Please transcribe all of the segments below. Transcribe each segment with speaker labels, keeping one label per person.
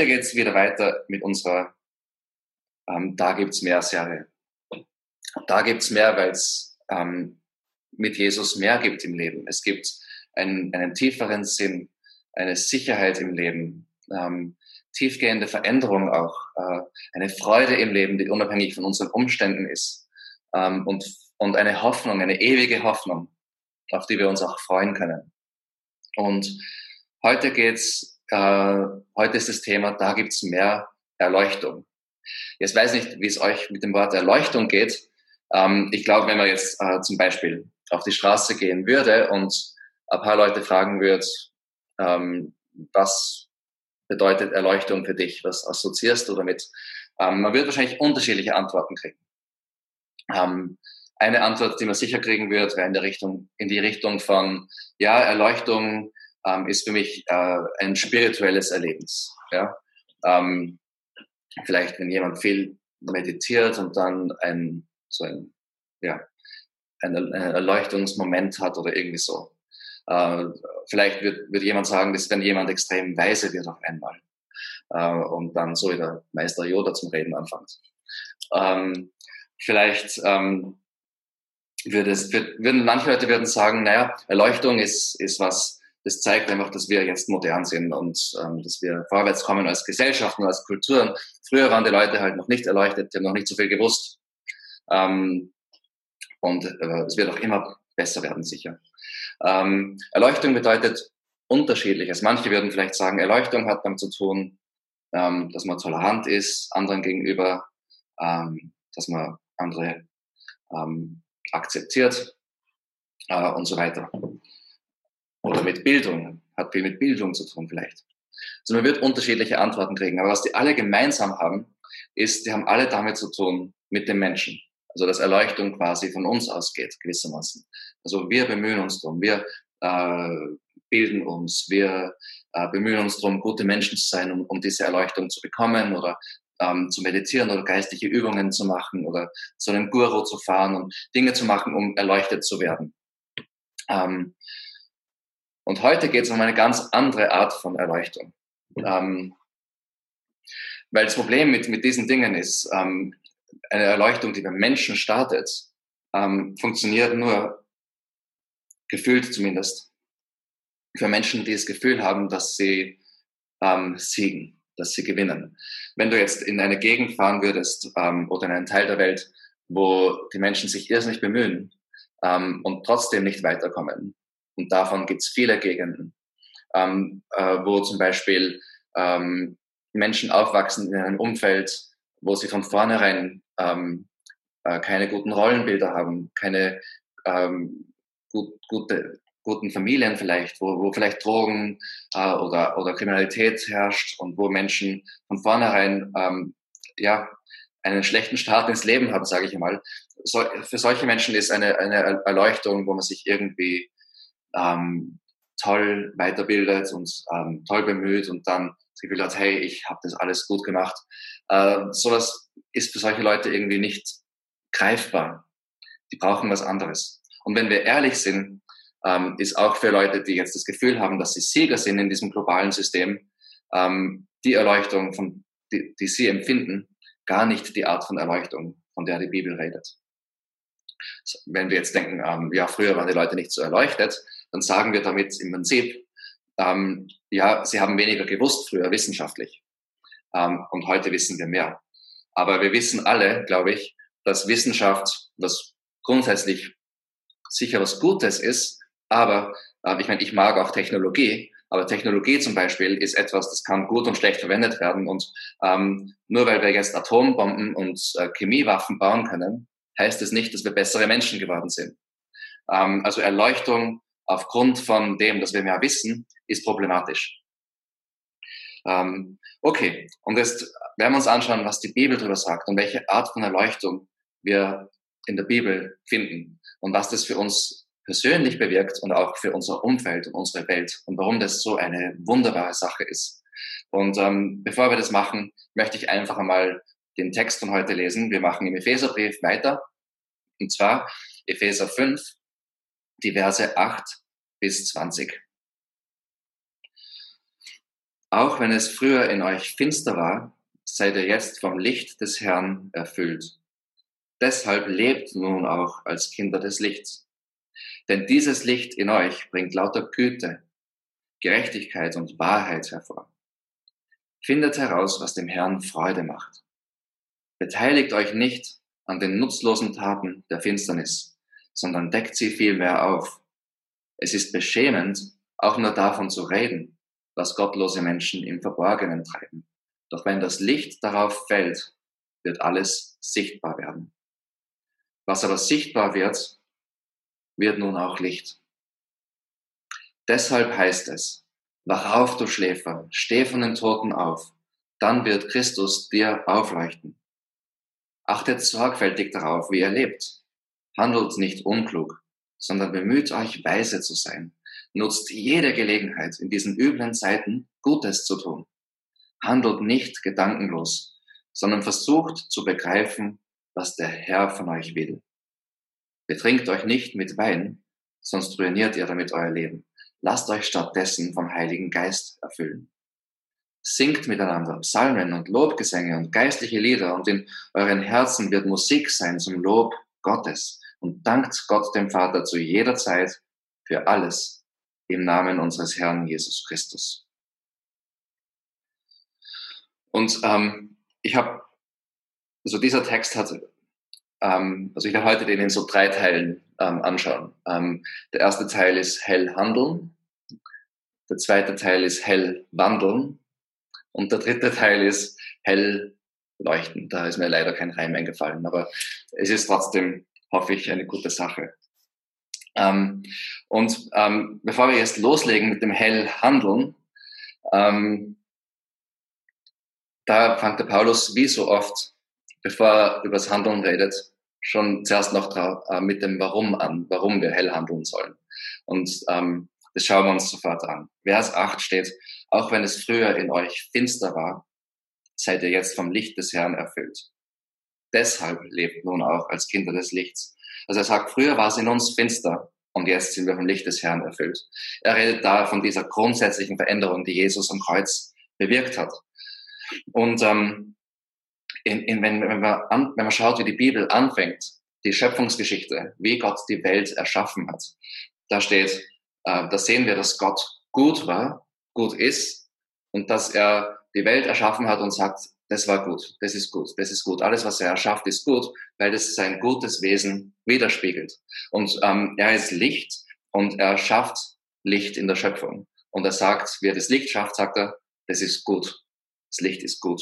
Speaker 1: Heute geht es wieder weiter mit unserer ähm, Da gibt's mehr Serie. Da gibt's mehr, weil es ähm, mit Jesus mehr gibt im Leben. Es gibt einen, einen tieferen Sinn, eine Sicherheit im Leben, ähm, tiefgehende Veränderung auch, äh, eine Freude im Leben, die unabhängig von unseren Umständen ist ähm, und, und eine Hoffnung, eine ewige Hoffnung, auf die wir uns auch freuen können. Und heute geht's, äh, heute ist das Thema, da gibt's mehr Erleuchtung. Jetzt weiß ich nicht, wie es euch mit dem Wort Erleuchtung geht. Ähm, ich glaube, wenn man jetzt äh, zum Beispiel auf die Straße gehen würde und ein paar Leute fragen würde, ähm, was bedeutet Erleuchtung für dich? Was assoziierst du damit? Ähm, man wird wahrscheinlich unterschiedliche Antworten kriegen. Ähm, eine Antwort, die man sicher kriegen wird, wäre in der Richtung, in die Richtung von, ja, Erleuchtung ähm, ist für mich äh, ein spirituelles Erlebnis. Ja? Ähm, vielleicht, wenn jemand viel meditiert und dann ein, so ein, ja, ein, Erleuchtungsmoment hat oder irgendwie so. Äh, vielleicht wird, wird jemand sagen, dass wenn jemand extrem weise wird auf einmal äh, und dann so wie der Meister Yoda zum Reden anfängt. Ähm, vielleicht ähm, würde es, würden manche Leute würden sagen, naja, Erleuchtung ist, ist was, das zeigt einfach, dass wir jetzt modern sind und ähm, dass wir vorwärts kommen als Gesellschaften, als Kulturen. Früher waren die Leute halt noch nicht erleuchtet, die haben noch nicht so viel gewusst. Ähm, und äh, es wird auch immer besser werden, sicher. Ähm, Erleuchtung bedeutet unterschiedliches. Manche würden vielleicht sagen, Erleuchtung hat damit zu tun, ähm, dass man tolerant ist anderen gegenüber, ähm, dass man andere ähm, akzeptiert äh, und so weiter. Oder mit Bildung, hat viel mit Bildung zu tun vielleicht. Also man wird unterschiedliche Antworten kriegen. Aber was die alle gemeinsam haben, ist, die haben alle damit zu tun mit dem Menschen. Also dass Erleuchtung quasi von uns ausgeht, gewissermaßen. Also wir bemühen uns drum, wir äh, bilden uns, wir äh, bemühen uns drum, gute Menschen zu sein, um, um diese Erleuchtung zu bekommen oder ähm, zu meditieren oder geistliche Übungen zu machen oder zu einem Guru zu fahren und Dinge zu machen, um erleuchtet zu werden. Ähm, und heute geht es um eine ganz andere Art von Erleuchtung. Ähm, weil das Problem mit, mit diesen Dingen ist, ähm, eine Erleuchtung, die beim Menschen startet, ähm, funktioniert nur, gefühlt zumindest, für Menschen, die das Gefühl haben, dass sie ähm, siegen, dass sie gewinnen. Wenn du jetzt in eine Gegend fahren würdest ähm, oder in einen Teil der Welt, wo die Menschen sich irrsinnig bemühen ähm, und trotzdem nicht weiterkommen, und davon gibt es viele Gegenden, ähm, äh, wo zum Beispiel ähm, Menschen aufwachsen in einem Umfeld, wo sie von vornherein ähm, äh, keine guten Rollenbilder haben, keine ähm, gut, gute, guten Familien vielleicht, wo, wo vielleicht Drogen äh, oder, oder Kriminalität herrscht und wo Menschen von vornherein ähm, ja, einen schlechten Start ins Leben haben, sage ich einmal. So, für solche Menschen ist eine, eine Erleuchtung, wo man sich irgendwie ähm, toll weiterbildet und ähm, toll bemüht und dann das Gefühl hat, hey, ich habe das alles gut gemacht. Äh, sowas ist für solche Leute irgendwie nicht greifbar. Die brauchen was anderes. Und wenn wir ehrlich sind, ähm, ist auch für Leute, die jetzt das Gefühl haben, dass sie Sieger sind in diesem globalen System, ähm, die Erleuchtung, von, die, die sie empfinden, gar nicht die Art von Erleuchtung, von der die Bibel redet. Wenn wir jetzt denken, ähm, ja, früher waren die Leute nicht so erleuchtet, dann sagen wir damit im Prinzip, ähm, ja, sie haben weniger gewusst früher wissenschaftlich. Ähm, und heute wissen wir mehr. Aber wir wissen alle, glaube ich, dass Wissenschaft was grundsätzlich sicher was Gutes ist. Aber äh, ich meine, ich mag auch Technologie. Aber Technologie zum Beispiel ist etwas, das kann gut und schlecht verwendet werden. Und ähm, nur weil wir jetzt Atombomben und äh, Chemiewaffen bauen können, heißt es nicht, dass wir bessere Menschen geworden sind. Ähm, also Erleuchtung aufgrund von dem, dass wir mehr wissen, ist problematisch. Ähm, okay, und jetzt werden wir uns anschauen, was die Bibel darüber sagt und welche Art von Erleuchtung wir in der Bibel finden und was das für uns persönlich bewirkt und auch für unser Umfeld und unsere Welt und warum das so eine wunderbare Sache ist. Und ähm, bevor wir das machen, möchte ich einfach einmal den Text von heute lesen. Wir machen im Epheserbrief weiter. Und zwar Epheser 5, die Verse 8 bis 20. Auch wenn es früher in euch finster war, seid ihr jetzt vom Licht des Herrn erfüllt. Deshalb lebt nun auch als Kinder des Lichts. Denn dieses Licht in euch bringt lauter Güte, Gerechtigkeit und Wahrheit hervor. Findet heraus, was dem Herrn Freude macht. Beteiligt euch nicht an den nutzlosen Taten der Finsternis, sondern deckt sie vielmehr auf. Es ist beschämend, auch nur davon zu reden, was gottlose Menschen im Verborgenen treiben. Doch wenn das Licht darauf fällt, wird alles sichtbar werden. Was aber sichtbar wird, wird nun auch Licht. Deshalb heißt es, wach auf, du Schläfer, steh von den Toten auf, dann wird Christus dir aufleuchten. Achtet sorgfältig darauf, wie ihr lebt. Handelt nicht unklug, sondern bemüht euch, weise zu sein. Nutzt jede Gelegenheit, in diesen üblen Zeiten Gutes zu tun. Handelt nicht gedankenlos, sondern versucht zu begreifen, was der Herr von euch will. Betrinkt euch nicht mit Wein, sonst ruiniert ihr damit euer Leben. Lasst euch stattdessen vom Heiligen Geist erfüllen. Singt miteinander Psalmen und Lobgesänge und geistliche Lieder und in euren Herzen wird Musik sein zum Lob Gottes und dankt Gott dem Vater zu jeder Zeit für alles im Namen unseres Herrn Jesus Christus. Und ähm, ich habe, also dieser Text hat, ähm, also ich werde heute den in so drei Teilen ähm, anschauen. Ähm, der erste Teil ist hell handeln, der zweite Teil ist hell wandeln und der dritte Teil ist hell leuchten. Da ist mir leider kein Reim eingefallen, aber es ist trotzdem, hoffe ich, eine gute Sache. Ähm, und ähm, bevor wir jetzt loslegen mit dem hell handeln, ähm, da fängt der Paulus wie so oft, bevor er über das Handeln redet, schon zuerst noch äh, mit dem Warum an, warum wir hell handeln sollen. Und ähm, das schauen wir uns sofort an. Vers 8 steht, auch wenn es früher in euch finster war, seid ihr jetzt vom Licht des Herrn erfüllt. Deshalb lebt nun auch als Kinder des Lichts. Also er sagt, früher war es in uns finster und jetzt sind wir vom Licht des Herrn erfüllt. Er redet da von dieser grundsätzlichen Veränderung, die Jesus am Kreuz bewirkt hat. Und ähm, in, in, wenn, wenn, man an, wenn man schaut, wie die Bibel anfängt, die Schöpfungsgeschichte, wie Gott die Welt erschaffen hat, da steht, äh, da sehen wir, dass Gott gut war, gut ist und dass er die Welt erschaffen hat und sagt, das war gut, das ist gut, das ist gut. Alles, was er erschafft, ist gut, weil es sein gutes Wesen widerspiegelt. Und ähm, er ist Licht und er schafft Licht in der Schöpfung. Und er sagt, wer das Licht schafft, sagt er, das ist gut. Das Licht ist gut.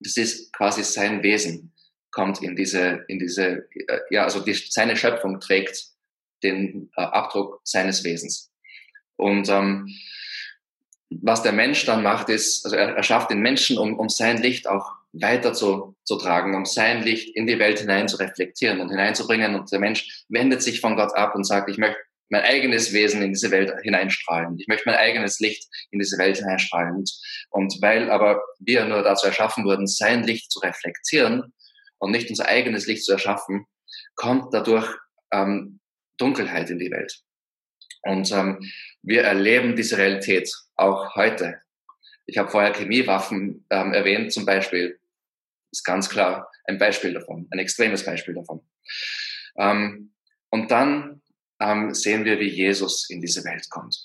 Speaker 1: Das ist quasi sein Wesen, kommt in diese, in diese, äh, ja, also die, seine Schöpfung trägt den äh, Abdruck seines Wesens. Und ähm, was der Mensch dann macht, ist, also er, er schafft den Menschen, um, um sein Licht auch weiter zu, zu tragen, um sein Licht in die Welt hinein zu reflektieren und hineinzubringen. Und der Mensch wendet sich von Gott ab und sagt, ich möchte mein eigenes Wesen in diese Welt hineinstrahlen. Ich möchte mein eigenes Licht in diese Welt hineinstrahlen. Und, und weil aber wir nur dazu erschaffen wurden, sein Licht zu reflektieren und nicht unser eigenes Licht zu erschaffen, kommt dadurch ähm, Dunkelheit in die Welt. Und ähm, wir erleben diese Realität auch heute. Ich habe vorher Chemiewaffen ähm, erwähnt, zum Beispiel. Ist ganz klar ein Beispiel davon, ein extremes Beispiel davon. Ähm, und dann ähm, sehen wir, wie Jesus in diese Welt kommt.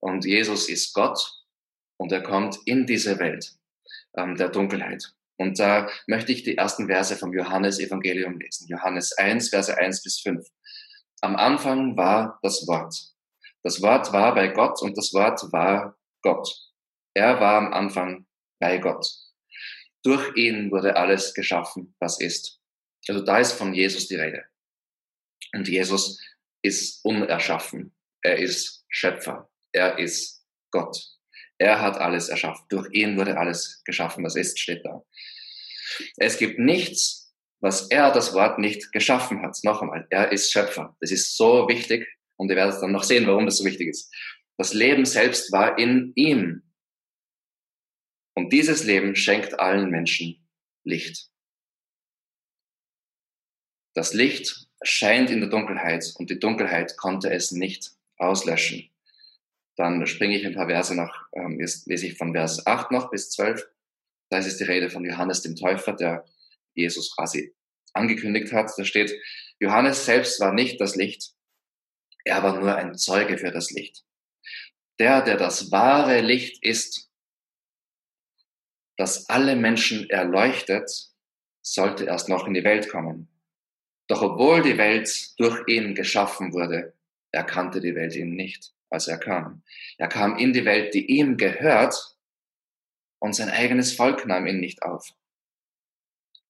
Speaker 1: Und Jesus ist Gott und er kommt in diese Welt ähm, der Dunkelheit. Und da möchte ich die ersten Verse vom Johannes Evangelium lesen. Johannes 1, Verse 1 bis 5. Am Anfang war das Wort. Das Wort war bei Gott und das Wort war Gott. Er war am Anfang bei Gott. Durch ihn wurde alles geschaffen, was ist. Also da ist von Jesus die Rede. Und Jesus ist unerschaffen. Er ist Schöpfer. Er ist Gott. Er hat alles erschaffen. Durch ihn wurde alles geschaffen, was ist, steht da. Es gibt nichts, was er das Wort nicht geschaffen hat. Noch einmal, er ist Schöpfer. Das ist so wichtig und ihr werdet dann noch sehen, warum das so wichtig ist. Das Leben selbst war in ihm. Und dieses Leben schenkt allen Menschen Licht. Das Licht scheint in der Dunkelheit und die Dunkelheit konnte es nicht auslöschen. Dann springe ich ein paar Verse noch, ähm, jetzt lese ich von Vers 8 noch bis 12. Da ist es die Rede von Johannes dem Täufer, der Jesus quasi angekündigt hat. Da steht, Johannes selbst war nicht das Licht, er war nur ein Zeuge für das Licht. Der, der das wahre Licht ist, das alle Menschen erleuchtet, sollte erst noch in die Welt kommen. Doch obwohl die Welt durch ihn geschaffen wurde, erkannte die Welt ihn nicht, als er kam. Er kam in die Welt, die ihm gehört, und sein eigenes Volk nahm ihn nicht auf.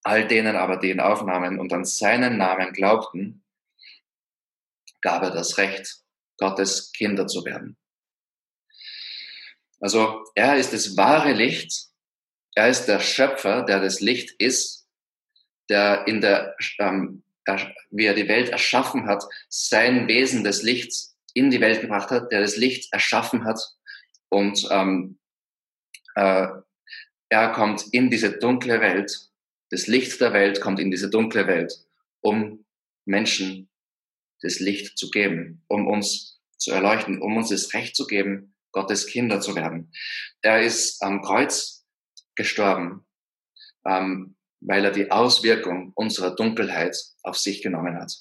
Speaker 1: All denen aber, die ihn aufnahmen und an seinen Namen glaubten, gab er das Recht, Gottes Kinder zu werden. Also er ist das wahre Licht, er ist der Schöpfer, der das Licht ist, der in der, ähm, wie er die Welt erschaffen hat, sein Wesen des Lichts in die Welt gebracht hat, der das Licht erschaffen hat und ähm, äh, er kommt in diese dunkle Welt, das Licht der Welt kommt in diese dunkle Welt, um Menschen das Licht zu geben, um uns zu erleuchten, um uns das Recht zu geben, Gottes Kinder zu werden. Er ist am Kreuz gestorben, ähm, weil er die Auswirkung unserer Dunkelheit auf sich genommen hat.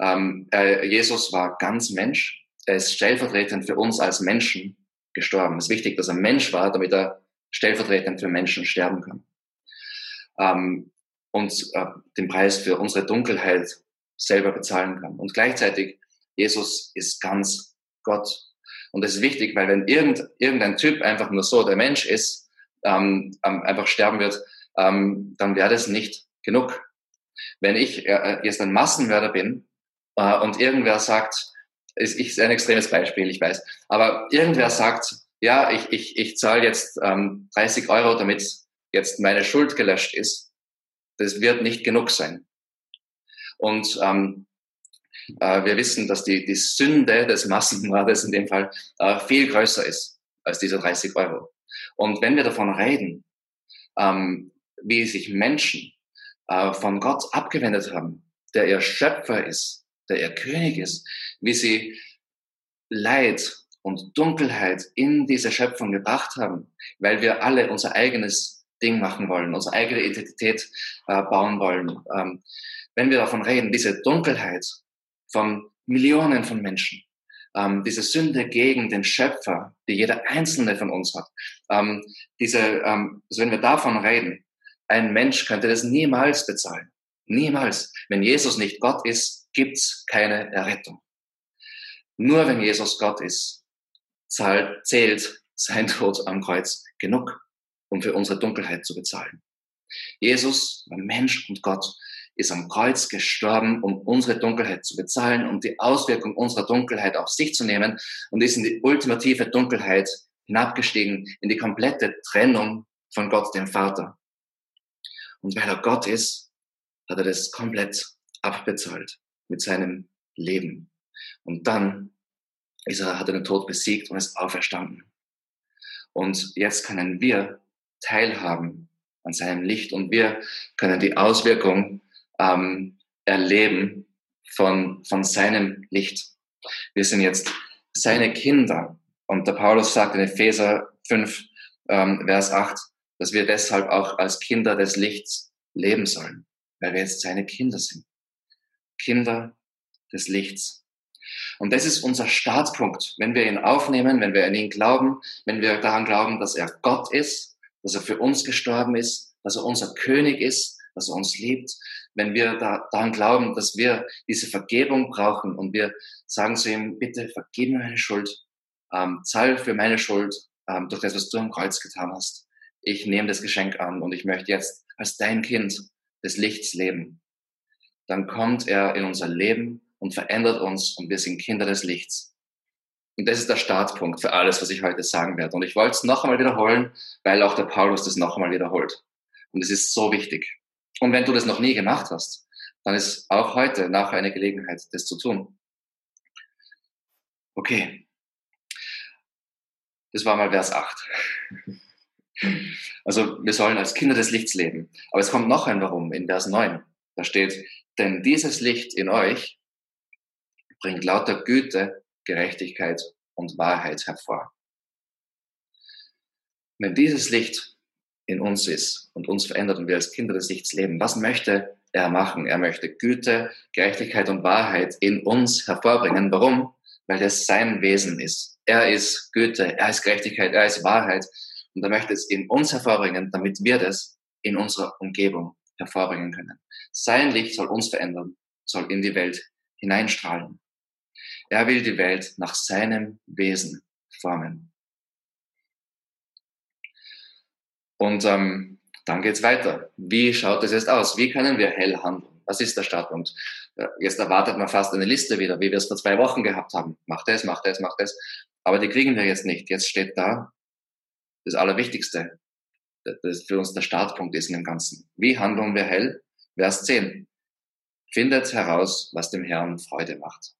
Speaker 1: Ähm, äh, Jesus war ganz Mensch. Er ist stellvertretend für uns als Menschen gestorben. Es ist wichtig, dass er Mensch war, damit er stellvertretend für Menschen sterben kann. Ähm, und äh, den Preis für unsere Dunkelheit selber bezahlen kann. Und gleichzeitig, Jesus ist ganz Gott. Und das ist wichtig, weil wenn irgend, irgendein Typ einfach nur so der Mensch ist, ähm, ähm einfach sterben wird, ähm, dann wäre das nicht genug. Wenn ich äh, jetzt ein Massenmörder bin äh, und irgendwer sagt, ist, ist ein extremes Beispiel, ich weiß, aber irgendwer sagt, ja, ich, ich, ich zahle jetzt ähm, 30 Euro, damit jetzt meine Schuld gelöscht ist, das wird nicht genug sein. Und ähm, äh, wir wissen, dass die, die Sünde des Massenmordes in dem Fall äh, viel größer ist als diese 30 Euro. Und wenn wir davon reden, ähm, wie sich Menschen äh, von Gott abgewendet haben, der ihr Schöpfer ist, der ihr König ist, wie sie Leid und Dunkelheit in diese Schöpfung gebracht haben, weil wir alle unser eigenes Ding machen wollen, unsere eigene Identität äh, bauen wollen. Ähm, wenn wir davon reden, diese Dunkelheit von Millionen von Menschen, ähm, diese Sünde gegen den Schöpfer, die jeder einzelne von uns hat, ähm, diese, ähm, also wenn wir davon reden, ein Mensch könnte das niemals bezahlen. Niemals. Wenn Jesus nicht Gott ist, gibt's keine Errettung. Nur wenn Jesus Gott ist, zahlt, zählt sein Tod am Kreuz genug, um für unsere Dunkelheit zu bezahlen. Jesus war Mensch und Gott, ist am Kreuz gestorben, um unsere Dunkelheit zu bezahlen, um die Auswirkung unserer Dunkelheit auf sich zu nehmen und ist in die ultimative Dunkelheit hinabgestiegen, in die komplette Trennung von Gott, dem Vater. Und weil er Gott ist, hat er das komplett abbezahlt mit seinem Leben. Und dann ist er, hat er den Tod besiegt und ist auferstanden. Und jetzt können wir teilhaben an seinem Licht und wir können die Auswirkung ähm, erleben von, von seinem Licht. Wir sind jetzt seine Kinder. Und der Paulus sagt in Epheser 5, ähm, Vers 8, dass wir deshalb auch als Kinder des Lichts leben sollen, weil wir jetzt seine Kinder sind. Kinder des Lichts. Und das ist unser Startpunkt. Wenn wir ihn aufnehmen, wenn wir an ihn glauben, wenn wir daran glauben, dass er Gott ist, dass er für uns gestorben ist, dass er unser König ist, dass er uns liebt, wenn wir da, daran glauben, dass wir diese Vergebung brauchen und wir sagen zu ihm, bitte vergib mir meine Schuld, ähm, zahl für meine Schuld ähm, durch das, was du am Kreuz getan hast. Ich nehme das Geschenk an und ich möchte jetzt als dein Kind des Lichts leben. Dann kommt er in unser Leben und verändert uns und wir sind Kinder des Lichts. Und das ist der Startpunkt für alles, was ich heute sagen werde. Und ich wollte es noch einmal wiederholen, weil auch der Paulus das noch einmal wiederholt. Und es ist so wichtig. Und wenn du das noch nie gemacht hast, dann ist auch heute nachher eine Gelegenheit, das zu tun. Okay. Das war mal Vers 8. Also wir sollen als Kinder des Lichts leben. Aber es kommt noch ein Warum in Vers 9. Da steht, denn dieses Licht in euch bringt lauter Güte, Gerechtigkeit und Wahrheit hervor. Wenn dieses Licht in uns ist und uns verändert und wir als Kinder des Lichts leben, was möchte er machen? Er möchte Güte, Gerechtigkeit und Wahrheit in uns hervorbringen. Warum? Weil das sein Wesen ist. Er ist Güte, er ist Gerechtigkeit, er ist Wahrheit. Und er möchte es in uns hervorbringen, damit wir das in unserer Umgebung hervorbringen können. Sein Licht soll uns verändern, soll in die Welt hineinstrahlen. Er will die Welt nach seinem Wesen formen. Und ähm, dann geht's weiter. Wie schaut es jetzt aus? Wie können wir hell handeln? Was ist der Startpunkt? Äh, jetzt erwartet man fast eine Liste wieder, wie wir es vor zwei Wochen gehabt haben. Mach das, mach das, mach das. Aber die kriegen wir jetzt nicht. Jetzt steht da das Allerwichtigste, das für uns der Startpunkt ist in dem Ganzen. Wie handeln wir hell? Vers 10. Findet heraus, was dem Herrn Freude macht.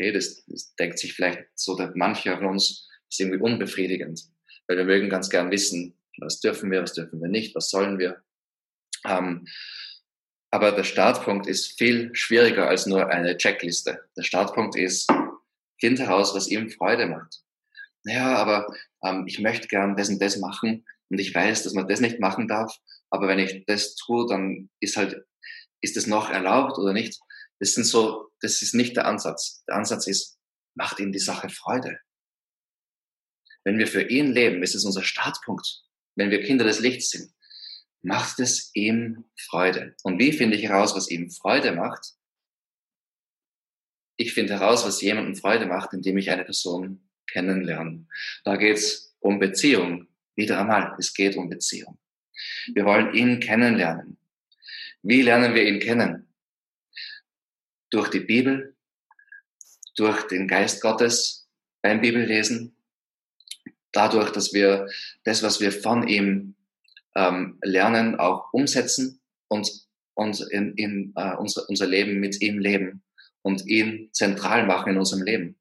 Speaker 1: Okay, das, das denkt sich vielleicht so, dass manche von uns ist irgendwie unbefriedigend weil wir mögen ganz gern wissen, was dürfen wir, was dürfen wir nicht, was sollen wir. Ähm, aber der Startpunkt ist viel schwieriger als nur eine Checkliste. Der Startpunkt ist, find heraus, was ihm Freude macht. Naja, aber ähm, ich möchte gern das und das machen und ich weiß, dass man das nicht machen darf, aber wenn ich das tue, dann ist halt, ist es noch erlaubt oder nicht? Das sind so, das ist nicht der Ansatz. Der Ansatz ist, macht ihm die Sache Freude. Wenn wir für ihn leben, ist es unser Startpunkt. Wenn wir Kinder des Lichts sind, macht es ihm Freude. Und wie finde ich heraus, was ihm Freude macht? Ich finde heraus, was jemandem Freude macht, indem ich eine Person kennenlerne. Da geht es um Beziehung. Wieder einmal, es geht um Beziehung. Wir wollen ihn kennenlernen. Wie lernen wir ihn kennen? Durch die Bibel, durch den Geist Gottes beim Bibellesen, dadurch, dass wir das, was wir von ihm ähm, lernen, auch umsetzen und, und in, in äh, unser, unser Leben mit ihm leben und ihn zentral machen in unserem Leben.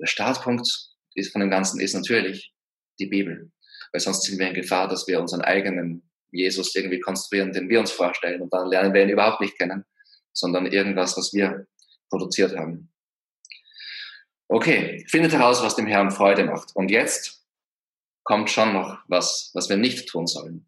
Speaker 1: Der Startpunkt ist von dem Ganzen ist natürlich die Bibel, weil sonst sind wir in Gefahr, dass wir unseren eigenen Jesus irgendwie konstruieren, den wir uns vorstellen und dann lernen wir ihn überhaupt nicht kennen, sondern irgendwas, was wir produziert haben. Okay, findet heraus, was dem Herrn Freude macht. Und jetzt kommt schon noch was, was wir nicht tun sollen.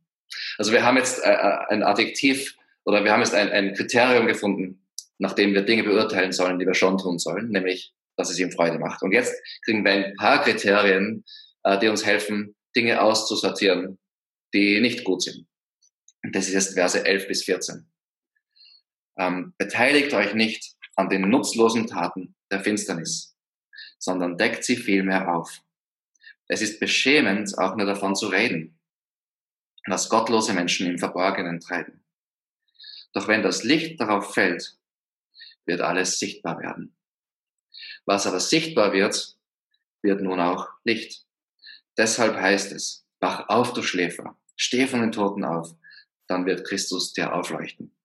Speaker 1: Also wir haben jetzt äh, äh, ein Adjektiv oder wir haben jetzt ein, ein Kriterium gefunden, nachdem wir Dinge beurteilen sollen, die wir schon tun sollen, nämlich, dass es ihm Freude macht. Und jetzt kriegen wir ein paar Kriterien, äh, die uns helfen, Dinge auszusortieren, die nicht gut sind. Und das ist jetzt Verse 11 bis 14. Ähm, beteiligt euch nicht an den nutzlosen Taten der Finsternis, sondern deckt sie vielmehr auf. Es ist beschämend, auch nur davon zu reden, was gottlose Menschen im Verborgenen treiben. Doch wenn das Licht darauf fällt, wird alles sichtbar werden. Was aber sichtbar wird, wird nun auch Licht. Deshalb heißt es, wach auf, du Schläfer, steh von den Toten auf, dann wird Christus dir aufleuchten.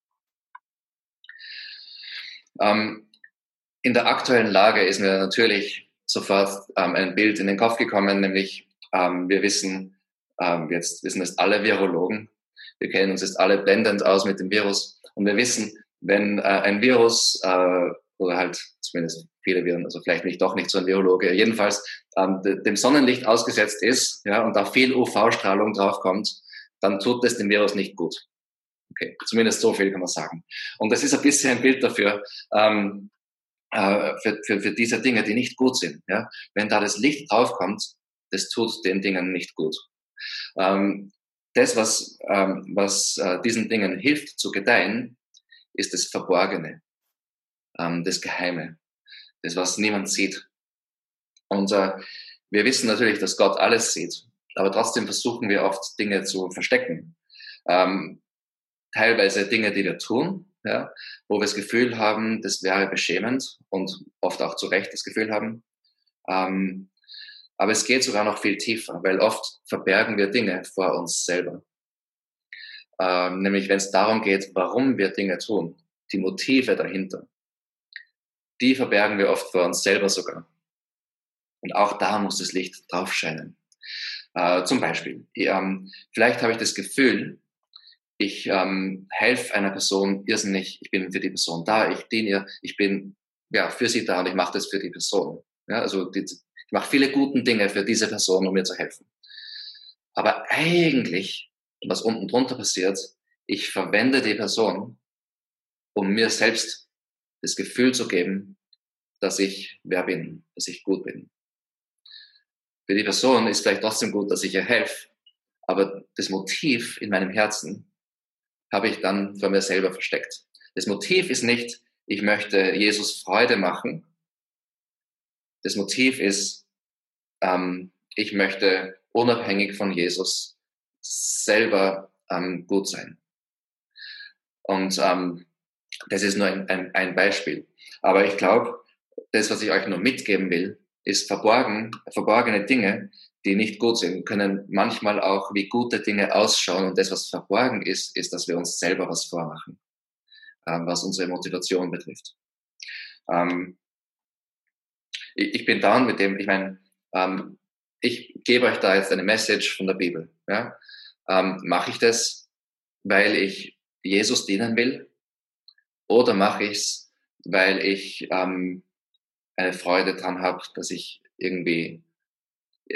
Speaker 1: Ähm, in der aktuellen Lage ist mir natürlich sofort ähm, ein Bild in den Kopf gekommen, nämlich ähm, wir wissen, ähm, jetzt wissen es alle Virologen, wir kennen uns jetzt alle blendend aus mit dem Virus und wir wissen, wenn äh, ein Virus äh, oder halt zumindest viele Viren, also vielleicht nicht doch nicht so ein Virologe, jedenfalls ähm, dem Sonnenlicht ausgesetzt ist ja, und da viel UV-Strahlung draufkommt, dann tut es dem Virus nicht gut. Okay, zumindest so viel kann man sagen. Und das ist ein bisschen ein Bild dafür, ähm, äh, für, für, für diese Dinge, die nicht gut sind. Ja? Wenn da das Licht draufkommt, das tut den Dingen nicht gut. Ähm, das, was, ähm, was äh, diesen Dingen hilft zu gedeihen, ist das Verborgene, ähm, das Geheime, das, was niemand sieht. Und äh, wir wissen natürlich, dass Gott alles sieht, aber trotzdem versuchen wir oft Dinge zu verstecken. Ähm, teilweise Dinge, die wir tun, ja, wo wir das Gefühl haben, das wäre beschämend und oft auch zu Recht das Gefühl haben. Ähm, aber es geht sogar noch viel tiefer, weil oft verbergen wir Dinge vor uns selber. Ähm, nämlich wenn es darum geht, warum wir Dinge tun, die Motive dahinter, die verbergen wir oft vor uns selber sogar. Und auch da muss das Licht drauf scheinen. Äh, zum Beispiel, ähm, vielleicht habe ich das Gefühl, ich ähm, helfe einer Person irrsinnig, ich bin für die Person da, ich diene ihr, ich bin ja, für sie da und ich mache das für die Person. Ja, also die, ich mache viele guten Dinge für diese Person, um mir zu helfen. Aber eigentlich, was unten drunter passiert, ich verwende die Person, um mir selbst das Gefühl zu geben, dass ich wer bin, dass ich gut bin. Für die Person ist vielleicht trotzdem gut, dass ich ihr helfe, aber das Motiv in meinem Herzen habe ich dann vor mir selber versteckt. Das Motiv ist nicht, ich möchte Jesus Freude machen. Das Motiv ist, ähm, ich möchte unabhängig von Jesus selber ähm, gut sein. Und ähm, das ist nur ein, ein, ein Beispiel. Aber ich glaube, das, was ich euch nur mitgeben will, ist verborgen, verborgene Dinge, die nicht gut sind, können manchmal auch wie gute Dinge ausschauen. Und das, was verborgen ist, ist, dass wir uns selber was vormachen, ähm, was unsere Motivation betrifft. Ähm, ich, ich, bin down mit dem, ich meine, ähm, ich gebe euch da jetzt eine Message von der Bibel. Ja? Ähm, mache ich das, weil ich Jesus dienen will? Oder mache ich es, weil ich ähm, eine Freude dran habe, dass ich irgendwie,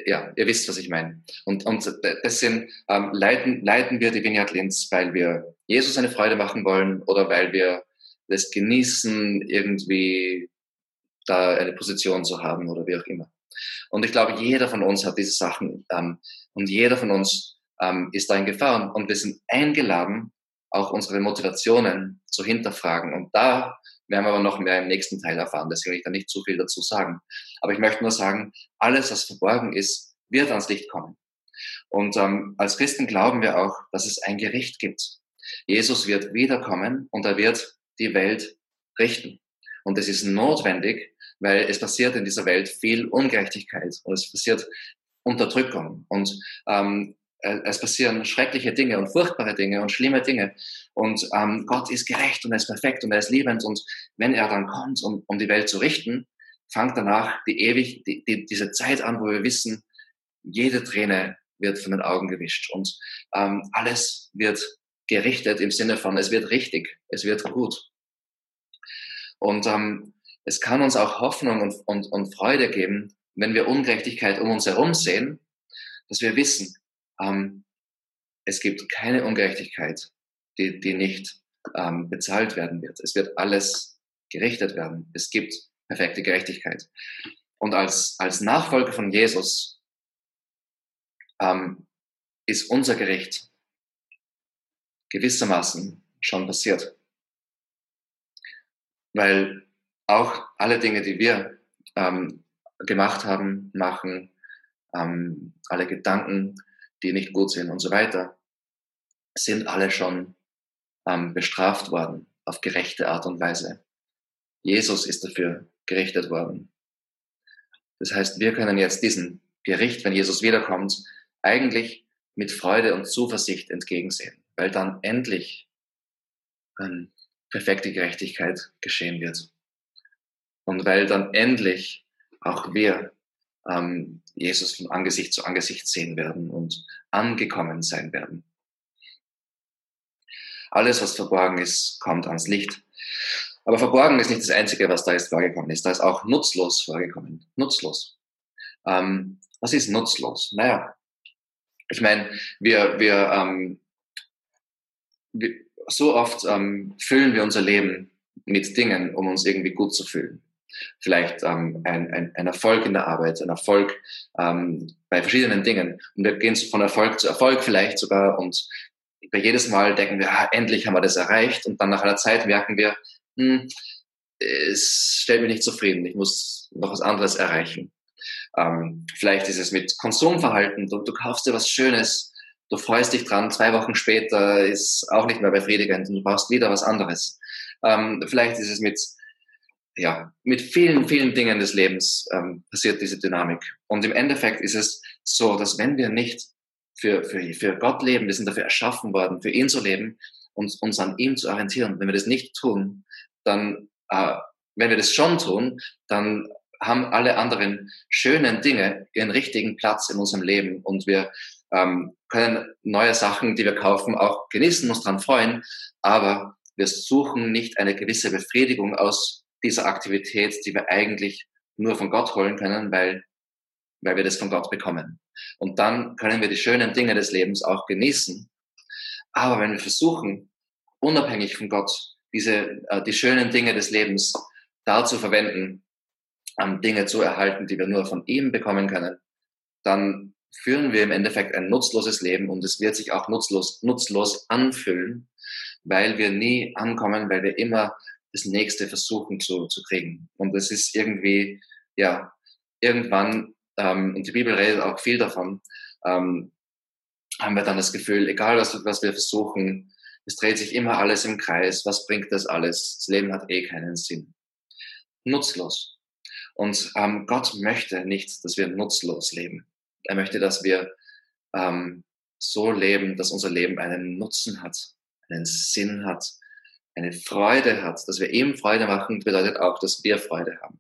Speaker 1: ja, ihr wisst, was ich meine. Und, und sind, ähm, leiten, leiten wir die Vineyard Linz, weil wir Jesus eine Freude machen wollen oder weil wir das genießen, irgendwie da eine Position zu haben oder wie auch immer. Und ich glaube, jeder von uns hat diese Sachen ähm, und jeder von uns ähm, ist da in Gefahr und wir sind eingeladen, auch unsere Motivationen zu hinterfragen. Und da wir aber noch mehr im nächsten Teil erfahren. Deswegen will ich da nicht zu viel dazu sagen. Aber ich möchte nur sagen, alles, was verborgen ist, wird ans Licht kommen. Und ähm, als Christen glauben wir auch, dass es ein Gericht gibt. Jesus wird wiederkommen und er wird die Welt richten. Und es ist notwendig, weil es passiert in dieser Welt viel Ungerechtigkeit und es passiert Unterdrückung. Und ähm, äh, es passieren schreckliche Dinge und furchtbare Dinge und schlimme Dinge. Und ähm, Gott ist gerecht und er ist perfekt und er ist liebend. Und wenn er dann kommt, um, um die Welt zu richten, fängt danach die ewig, die, die, diese Zeit an, wo wir wissen, jede Träne wird von den Augen gewischt und ähm, alles wird gerichtet im Sinne von, es wird richtig, es wird gut. Und ähm, es kann uns auch Hoffnung und, und, und Freude geben, wenn wir Ungerechtigkeit um uns herum sehen, dass wir wissen, ähm, es gibt keine Ungerechtigkeit, die, die nicht ähm, bezahlt werden wird. Es wird alles gerichtet werden. Es gibt perfekte Gerechtigkeit. Und als, als Nachfolger von Jesus ähm, ist unser Gericht gewissermaßen schon passiert. Weil auch alle Dinge, die wir ähm, gemacht haben, machen, ähm, alle Gedanken, die nicht gut sind und so weiter, sind alle schon ähm, bestraft worden auf gerechte Art und Weise. Jesus ist dafür gerichtet worden. Das heißt, wir können jetzt diesem Gericht, wenn Jesus wiederkommt, eigentlich mit Freude und Zuversicht entgegensehen, weil dann endlich ähm, perfekte Gerechtigkeit geschehen wird. Und weil dann endlich auch wir ähm, Jesus von Angesicht zu Angesicht sehen werden und angekommen sein werden. Alles, was verborgen ist, kommt ans Licht. Aber verborgen ist nicht das Einzige, was da jetzt vorgekommen ist. Da ist auch nutzlos vorgekommen. Nutzlos. Ähm, was ist nutzlos? Naja, ich meine, wir, wir, ähm, wir so oft ähm, füllen wir unser Leben mit Dingen, um uns irgendwie gut zu fühlen vielleicht ähm, ein, ein, ein Erfolg in der Arbeit, ein Erfolg ähm, bei verschiedenen Dingen. Und wir gehen von Erfolg zu Erfolg vielleicht sogar und bei jedes Mal denken wir, ah, endlich haben wir das erreicht und dann nach einer Zeit merken wir, hm, es stellt mich nicht zufrieden, ich muss noch was anderes erreichen. Ähm, vielleicht ist es mit Konsumverhalten, du, du kaufst dir was Schönes, du freust dich dran, zwei Wochen später ist auch nicht mehr befriedigend und du brauchst wieder was anderes. Ähm, vielleicht ist es mit ja, mit vielen, vielen Dingen des Lebens ähm, passiert diese Dynamik. Und im Endeffekt ist es so, dass wenn wir nicht für, für, für Gott leben, wir sind dafür erschaffen worden, für ihn zu leben und uns an ihm zu orientieren. Wenn wir das nicht tun, dann, äh, wenn wir das schon tun, dann haben alle anderen schönen Dinge ihren richtigen Platz in unserem Leben und wir ähm, können neue Sachen, die wir kaufen, auch genießen, uns dran freuen, aber wir suchen nicht eine gewisse Befriedigung aus dieser Aktivität, die wir eigentlich nur von Gott holen können, weil, weil wir das von Gott bekommen. Und dann können wir die schönen Dinge des Lebens auch genießen. Aber wenn wir versuchen, unabhängig von Gott, diese, äh, die schönen Dinge des Lebens dazu verwenden, ähm, Dinge zu erhalten, die wir nur von ihm bekommen können, dann führen wir im Endeffekt ein nutzloses Leben und es wird sich auch nutzlos, nutzlos anfühlen, weil wir nie ankommen, weil wir immer das nächste versuchen zu, zu kriegen. Und das ist irgendwie, ja, irgendwann, ähm, und die Bibel redet auch viel davon, ähm, haben wir dann das Gefühl, egal was, was wir versuchen, es dreht sich immer alles im Kreis. Was bringt das alles? Das Leben hat eh keinen Sinn. Nutzlos. Und ähm, Gott möchte nicht, dass wir nutzlos leben. Er möchte, dass wir ähm, so leben, dass unser Leben einen Nutzen hat, einen Sinn hat, eine Freude hat. Dass wir ihm Freude machen, bedeutet auch, dass wir Freude haben.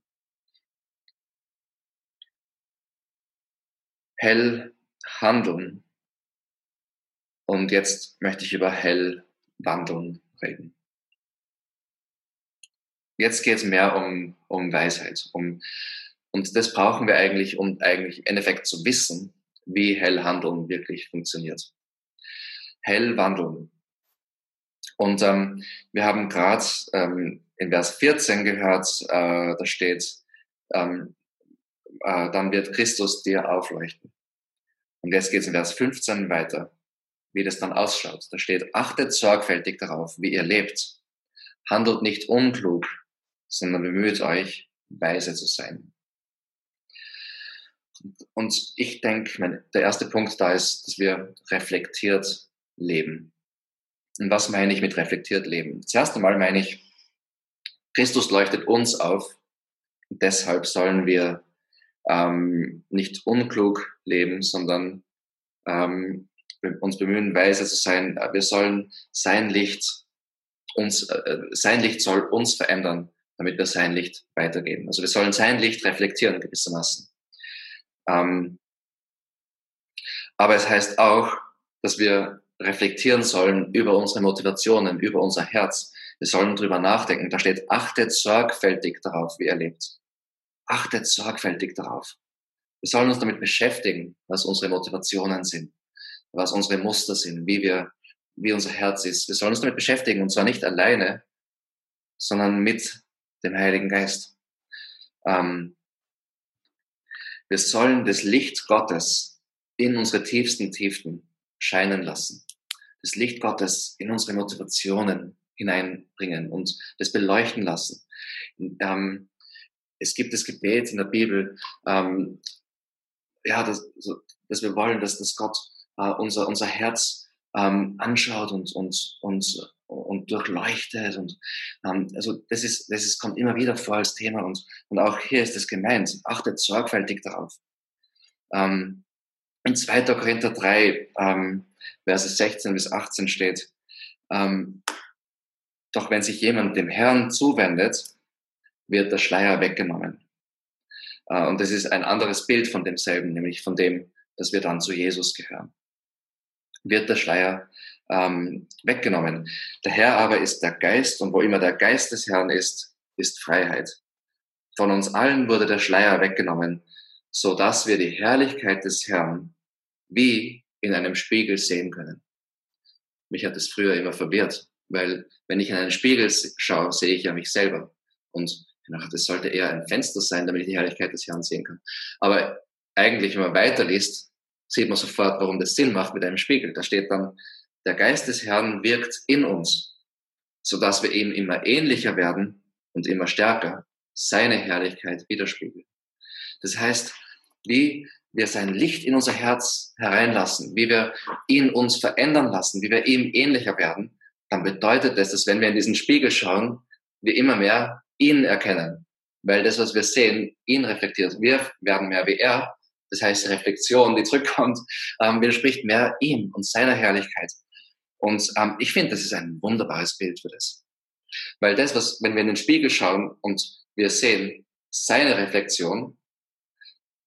Speaker 1: Hell handeln. Und jetzt möchte ich über hell wandeln reden. Jetzt geht es mehr um, um Weisheit. Um, und das brauchen wir eigentlich, um eigentlich im Endeffekt zu wissen, wie hell handeln wirklich funktioniert. Hell wandeln. Und ähm, wir haben gerade ähm, in Vers 14 gehört, äh, da steht, ähm, äh, dann wird Christus dir aufleuchten. Und jetzt geht es in Vers 15 weiter, wie das dann ausschaut. Da steht, achtet sorgfältig darauf, wie ihr lebt. Handelt nicht unklug, sondern bemüht euch, weise zu sein. Und ich denke, der erste Punkt da ist, dass wir reflektiert leben. Und was meine ich mit reflektiert leben? Das erste Mal meine ich, Christus leuchtet uns auf. Deshalb sollen wir ähm, nicht unklug leben, sondern ähm, uns bemühen, weise zu sein. Wir sollen sein Licht uns, äh, sein Licht soll uns verändern, damit wir sein Licht weitergeben. Also wir sollen sein Licht reflektieren gewissermaßen. Ähm, aber es heißt auch, dass wir reflektieren sollen über unsere Motivationen, über unser Herz. Wir sollen drüber nachdenken. Da steht, achtet sorgfältig darauf, wie ihr lebt. Achtet sorgfältig darauf. Wir sollen uns damit beschäftigen, was unsere Motivationen sind, was unsere Muster sind, wie wir, wie unser Herz ist. Wir sollen uns damit beschäftigen und zwar nicht alleine, sondern mit dem Heiligen Geist. Ähm, wir sollen das Licht Gottes in unsere tiefsten Tiefen scheinen lassen. Das Licht Gottes in unsere Motivationen hineinbringen und das beleuchten lassen. Ähm, es gibt das Gebet in der Bibel, ähm, ja, dass, dass wir wollen, dass, dass Gott äh, unser, unser Herz ähm, anschaut und, und, und, und durchleuchtet. Und, ähm, also das, ist, das ist, kommt immer wieder vor als Thema und, und auch hier ist es gemeint. Achtet sorgfältig darauf. Ähm, in 2. Korinther 3, ähm, Verse 16 bis 18 steht, ähm, doch wenn sich jemand dem Herrn zuwendet, wird der Schleier weggenommen. Äh, und das ist ein anderes Bild von demselben, nämlich von dem, dass wir dann zu Jesus gehören. Wird der Schleier ähm, weggenommen. Der Herr aber ist der Geist und wo immer der Geist des Herrn ist, ist Freiheit. Von uns allen wurde der Schleier weggenommen, so dass wir die Herrlichkeit des Herrn wie in einem Spiegel sehen können. Mich hat es früher immer verwirrt, weil wenn ich in einen Spiegel schaue, sehe ich ja mich selber. Und das sollte eher ein Fenster sein, damit ich die Herrlichkeit des Herrn sehen kann. Aber eigentlich, wenn man weiterliest, sieht man sofort, warum das Sinn macht mit einem Spiegel. Da steht dann, der Geist des Herrn wirkt in uns, sodass wir ihm immer ähnlicher werden und immer stärker seine Herrlichkeit widerspiegeln. Das heißt, wie wir sein Licht in unser Herz hereinlassen, wie wir ihn uns verändern lassen, wie wir ihm ähnlicher werden, dann bedeutet das, dass wenn wir in diesen Spiegel schauen, wir immer mehr ihn erkennen, weil das, was wir sehen, ihn reflektiert. Wir werden mehr wie er. Das heißt, die Reflexion, die zurückkommt, ähm, widerspricht mehr ihm und seiner Herrlichkeit. Und ähm, ich finde, das ist ein wunderbares Bild für das. Weil das, was, wenn wir in den Spiegel schauen und wir sehen seine Reflexion,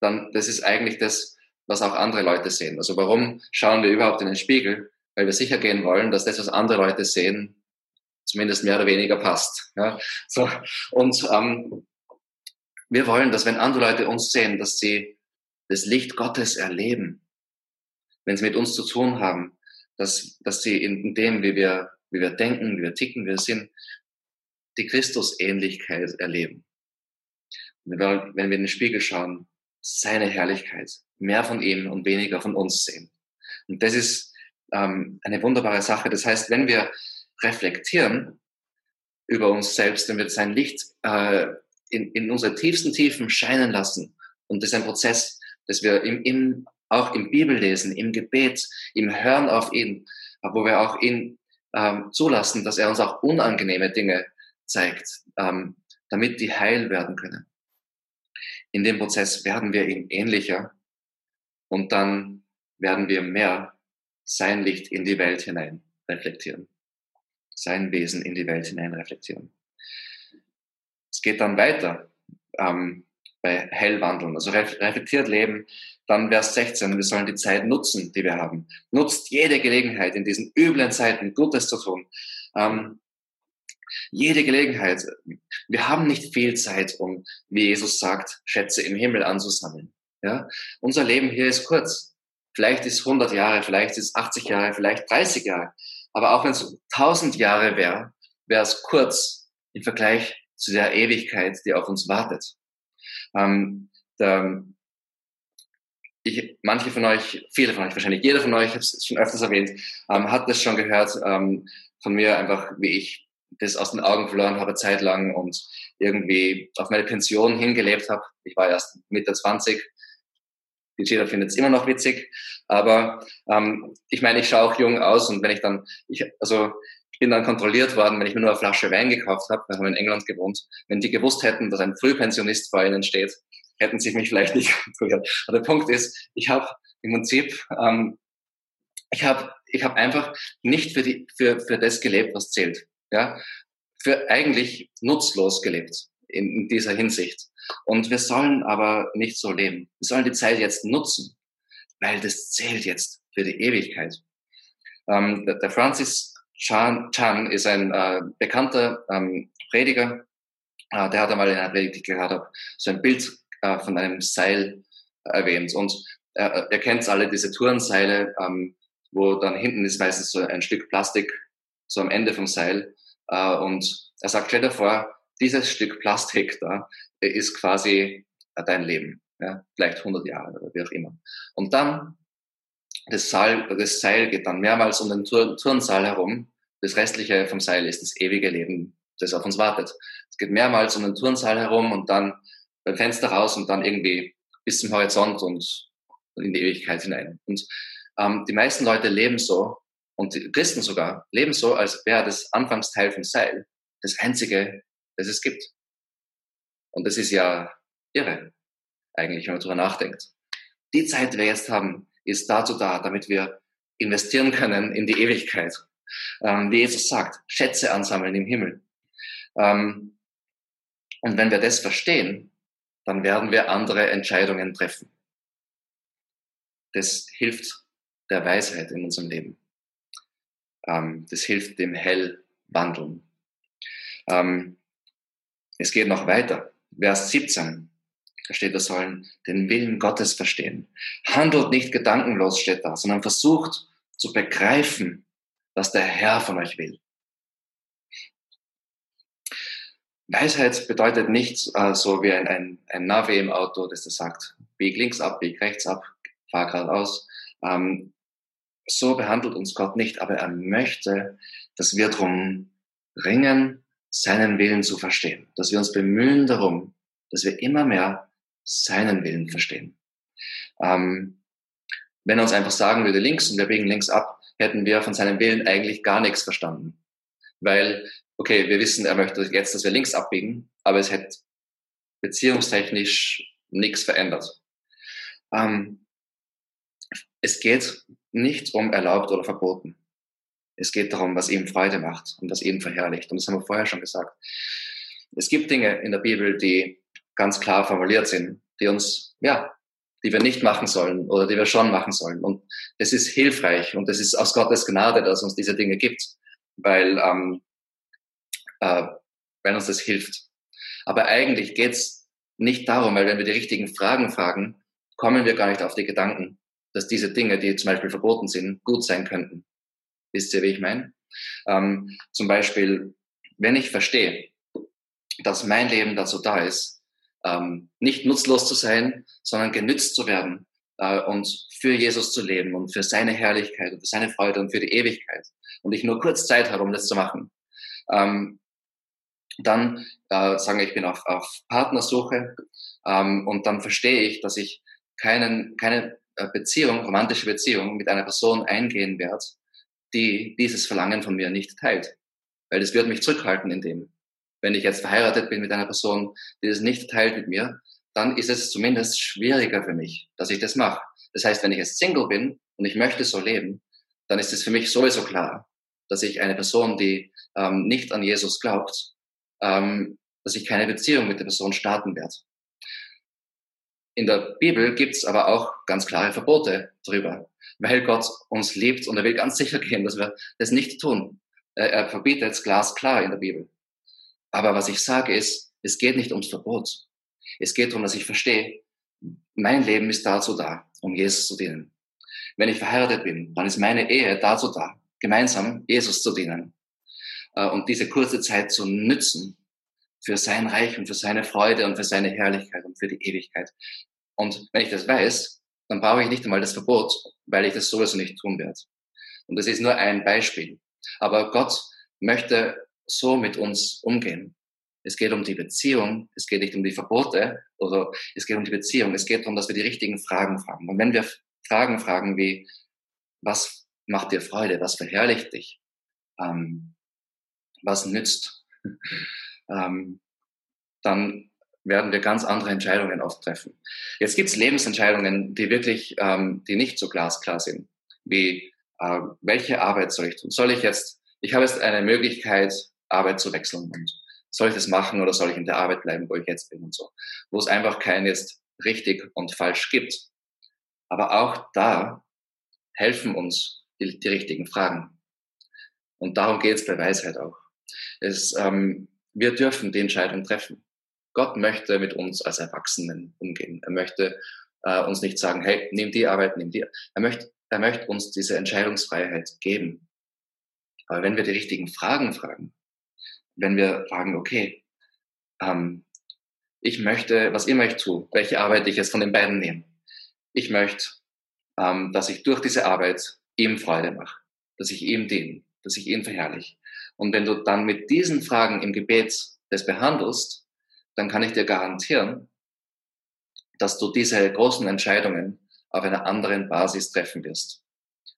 Speaker 1: dann das ist eigentlich das, was auch andere Leute sehen. Also warum schauen wir überhaupt in den Spiegel? Weil wir sicher gehen wollen, dass das, was andere Leute sehen, zumindest mehr oder weniger passt. Ja? So, und ähm, wir wollen, dass wenn andere Leute uns sehen, dass sie das Licht Gottes erleben, wenn sie mit uns zu tun haben, dass, dass sie in dem, wie wir, wie wir denken, wie wir ticken, wie wir sind, die Christusähnlichkeit erleben. wenn wir in den Spiegel schauen, seine Herrlichkeit, mehr von ihm und weniger von uns sehen. Und das ist ähm, eine wunderbare Sache. Das heißt, wenn wir reflektieren über uns selbst, wenn wir sein Licht äh, in, in unsere tiefsten Tiefen scheinen lassen, und das ist ein Prozess, dass wir im, im, auch im Bibellesen, im Gebet, im Hören auf ihn, wo wir auch ihn ähm, zulassen, dass er uns auch unangenehme Dinge zeigt, ähm, damit die heil werden können. In dem Prozess werden wir ihm ähnlicher und dann werden wir mehr sein Licht in die Welt hinein reflektieren. Sein Wesen in die Welt hinein reflektieren. Es geht dann weiter ähm, bei Hellwandeln, also reflektiert leben. Dann Vers 16, wir sollen die Zeit nutzen, die wir haben. Nutzt jede Gelegenheit in diesen üblen Zeiten Gutes zu tun. Ähm, jede Gelegenheit. Wir haben nicht viel Zeit, um, wie Jesus sagt, Schätze im Himmel anzusammeln. Ja? Unser Leben hier ist kurz. Vielleicht ist 100 Jahre, vielleicht ist 80 Jahre, vielleicht 30 Jahre. Aber auch wenn es 1000 Jahre wäre, wäre es kurz im Vergleich zu der Ewigkeit, die auf uns wartet. Ähm, der, ich, manche von euch, viele von euch wahrscheinlich, jeder von euch, ich habe es schon öfters erwähnt, ähm, hat das schon gehört ähm, von mir, einfach wie ich das aus den Augen verloren habe zeitlang und irgendwie auf meine Pension hingelebt habe. Ich war erst Mitte 20. Die Gina findet es immer noch witzig, aber ähm, ich meine, ich schaue auch jung aus und wenn ich dann, ich, also ich bin dann kontrolliert worden, wenn ich mir nur eine Flasche Wein gekauft habe, wir haben in England gewohnt. Wenn die gewusst hätten, dass ein Frühpensionist vor ihnen steht, hätten sie mich vielleicht nicht kontrolliert. Aber der Punkt ist, ich habe im Prinzip, ähm, ich habe ich hab einfach nicht für, die, für, für das gelebt, was zählt ja, für eigentlich nutzlos gelebt in, in dieser Hinsicht. Und wir sollen aber nicht so leben. Wir sollen die Zeit jetzt nutzen, weil das zählt jetzt für die Ewigkeit. Ähm, der, Francis Chan, Chan ist ein äh, bekannter ähm, Prediger. Äh, der hat einmal in einer Predigt, die ich gehört habe, so ein Bild äh, von einem Seil erwähnt. Und äh, ihr kennt alle diese Tourenseile, ähm, wo dann hinten ist meistens so ein Stück Plastik so am Ende vom Seil. Äh, und er sagt, stell dir vor, dieses Stück Plastik da ist quasi dein Leben. Ja, vielleicht 100 Jahre oder wie auch immer. Und dann, das Seil, das Seil geht dann mehrmals um den Tur Turnsaal herum. Das restliche vom Seil ist das ewige Leben, das auf uns wartet. Es geht mehrmals um den Turnsaal herum und dann beim Fenster raus und dann irgendwie bis zum Horizont und in die Ewigkeit hinein. Und ähm, die meisten Leute leben so, und die Christen sogar leben so, als wäre das Anfangsteil vom Seil das einzige, das es gibt. Und das ist ja irre, eigentlich, wenn man darüber nachdenkt. Die Zeit, die wir jetzt haben, ist dazu da, damit wir investieren können in die Ewigkeit. Ähm, wie Jesus sagt, Schätze ansammeln im Himmel. Ähm, und wenn wir das verstehen, dann werden wir andere Entscheidungen treffen. Das hilft der Weisheit in unserem Leben. Ähm, das hilft dem Hellwandeln. Ähm, es geht noch weiter. Vers 17. Da steht, wir sollen den Willen Gottes verstehen. Handelt nicht gedankenlos, steht da, sondern versucht zu begreifen, was der Herr von euch will. Weisheit bedeutet nicht äh, so wie ein, ein, ein Navi im Auto, das das sagt, bieg links ab, bieg rechts ab, fahr geradeaus. Ähm, so behandelt uns Gott nicht, aber er möchte, dass wir darum ringen, seinen Willen zu verstehen, dass wir uns bemühen darum, dass wir immer mehr seinen Willen verstehen. Ähm, wenn er uns einfach sagen würde, links und wir biegen links ab, hätten wir von seinem Willen eigentlich gar nichts verstanden. Weil, okay, wir wissen, er möchte jetzt, dass wir links abbiegen, aber es hätte beziehungstechnisch nichts verändert. Ähm, es geht nicht um erlaubt oder verboten. Es geht darum, was ihm Freude macht und was ihn verherrlicht. Und das haben wir vorher schon gesagt. Es gibt Dinge in der Bibel, die ganz klar formuliert sind, die uns, ja, die wir nicht machen sollen oder die wir schon machen sollen. Und es ist hilfreich und es ist aus Gottes Gnade, dass uns diese Dinge gibt. Weil ähm, äh, weil uns das hilft. Aber eigentlich geht's nicht darum, weil wenn wir die richtigen Fragen fragen, kommen wir gar nicht auf die Gedanken, dass diese Dinge, die zum Beispiel verboten sind, gut sein könnten. Wisst ihr, wie ich meine? Ähm, zum Beispiel, wenn ich verstehe, dass mein Leben dazu da ist, ähm, nicht nutzlos zu sein, sondern genützt zu werden äh, und für Jesus zu leben und für seine Herrlichkeit und für seine Freude und für die Ewigkeit und ich nur kurz Zeit habe, um das zu machen, ähm, dann äh, sagen ich bin auf, auf Partnersuche ähm, und dann verstehe ich, dass ich keinen, keine Beziehung, romantische Beziehung mit einer Person eingehen werde, die dieses Verlangen von mir nicht teilt. Weil das wird mich zurückhalten in dem. Wenn ich jetzt verheiratet bin mit einer Person, die das nicht teilt mit mir, dann ist es zumindest schwieriger für mich, dass ich das mache. Das heißt, wenn ich jetzt Single bin und ich möchte so leben, dann ist es für mich sowieso klar, dass ich eine Person, die ähm, nicht an Jesus glaubt, ähm, dass ich keine Beziehung mit der Person starten werde. In der Bibel gibt's aber auch ganz klare Verbote drüber, weil Gott uns liebt und er will ganz sicher gehen, dass wir das nicht tun. Er verbietet es glasklar in der Bibel. Aber was ich sage ist, es geht nicht ums Verbot. Es geht darum, dass ich verstehe, mein Leben ist dazu da, um Jesus zu dienen. Wenn ich verheiratet bin, dann ist meine Ehe dazu da, gemeinsam Jesus zu dienen. Äh, und diese kurze Zeit zu nützen für sein Reich und für seine Freude und für seine Herrlichkeit und für die Ewigkeit. Und wenn ich das weiß, dann brauche ich nicht einmal das Verbot, weil ich das sowieso nicht tun werde. Und das ist nur ein Beispiel. Aber Gott möchte so mit uns umgehen. Es geht um die Beziehung, es geht nicht um die Verbote, oder es geht um die Beziehung. Es geht darum, dass wir die richtigen Fragen fragen. Und wenn wir Fragen fragen wie, was macht dir Freude, was verherrlicht dich, ähm, was nützt, ähm, dann werden wir ganz andere Entscheidungen oft treffen. Jetzt gibt es Lebensentscheidungen, die wirklich, ähm, die nicht so glasklar sind, wie äh, welche Arbeit soll ich tun? Soll ich jetzt, ich habe jetzt eine Möglichkeit, Arbeit zu wechseln und soll ich das machen oder soll ich in der Arbeit bleiben, wo ich jetzt bin und so, wo es einfach kein jetzt richtig und falsch gibt. Aber auch da helfen uns die, die richtigen Fragen. Und darum geht es bei Weisheit auch. Es, ähm, wir dürfen die Entscheidung treffen. Gott möchte mit uns als Erwachsenen umgehen. Er möchte äh, uns nicht sagen, hey, nimm die Arbeit, nimm die. Er möchte, er möchte uns diese Entscheidungsfreiheit geben. Aber wenn wir die richtigen Fragen fragen, wenn wir fragen, okay, ähm, ich möchte, was immer ich tue, welche Arbeit ich jetzt von den beiden nehme, ich möchte, ähm, dass ich durch diese Arbeit ihm Freude mache, dass ich ihm diene, dass ich ihn verherrliche. Und wenn du dann mit diesen Fragen im Gebet das behandelst, dann kann ich dir garantieren, dass du diese großen Entscheidungen auf einer anderen Basis treffen wirst.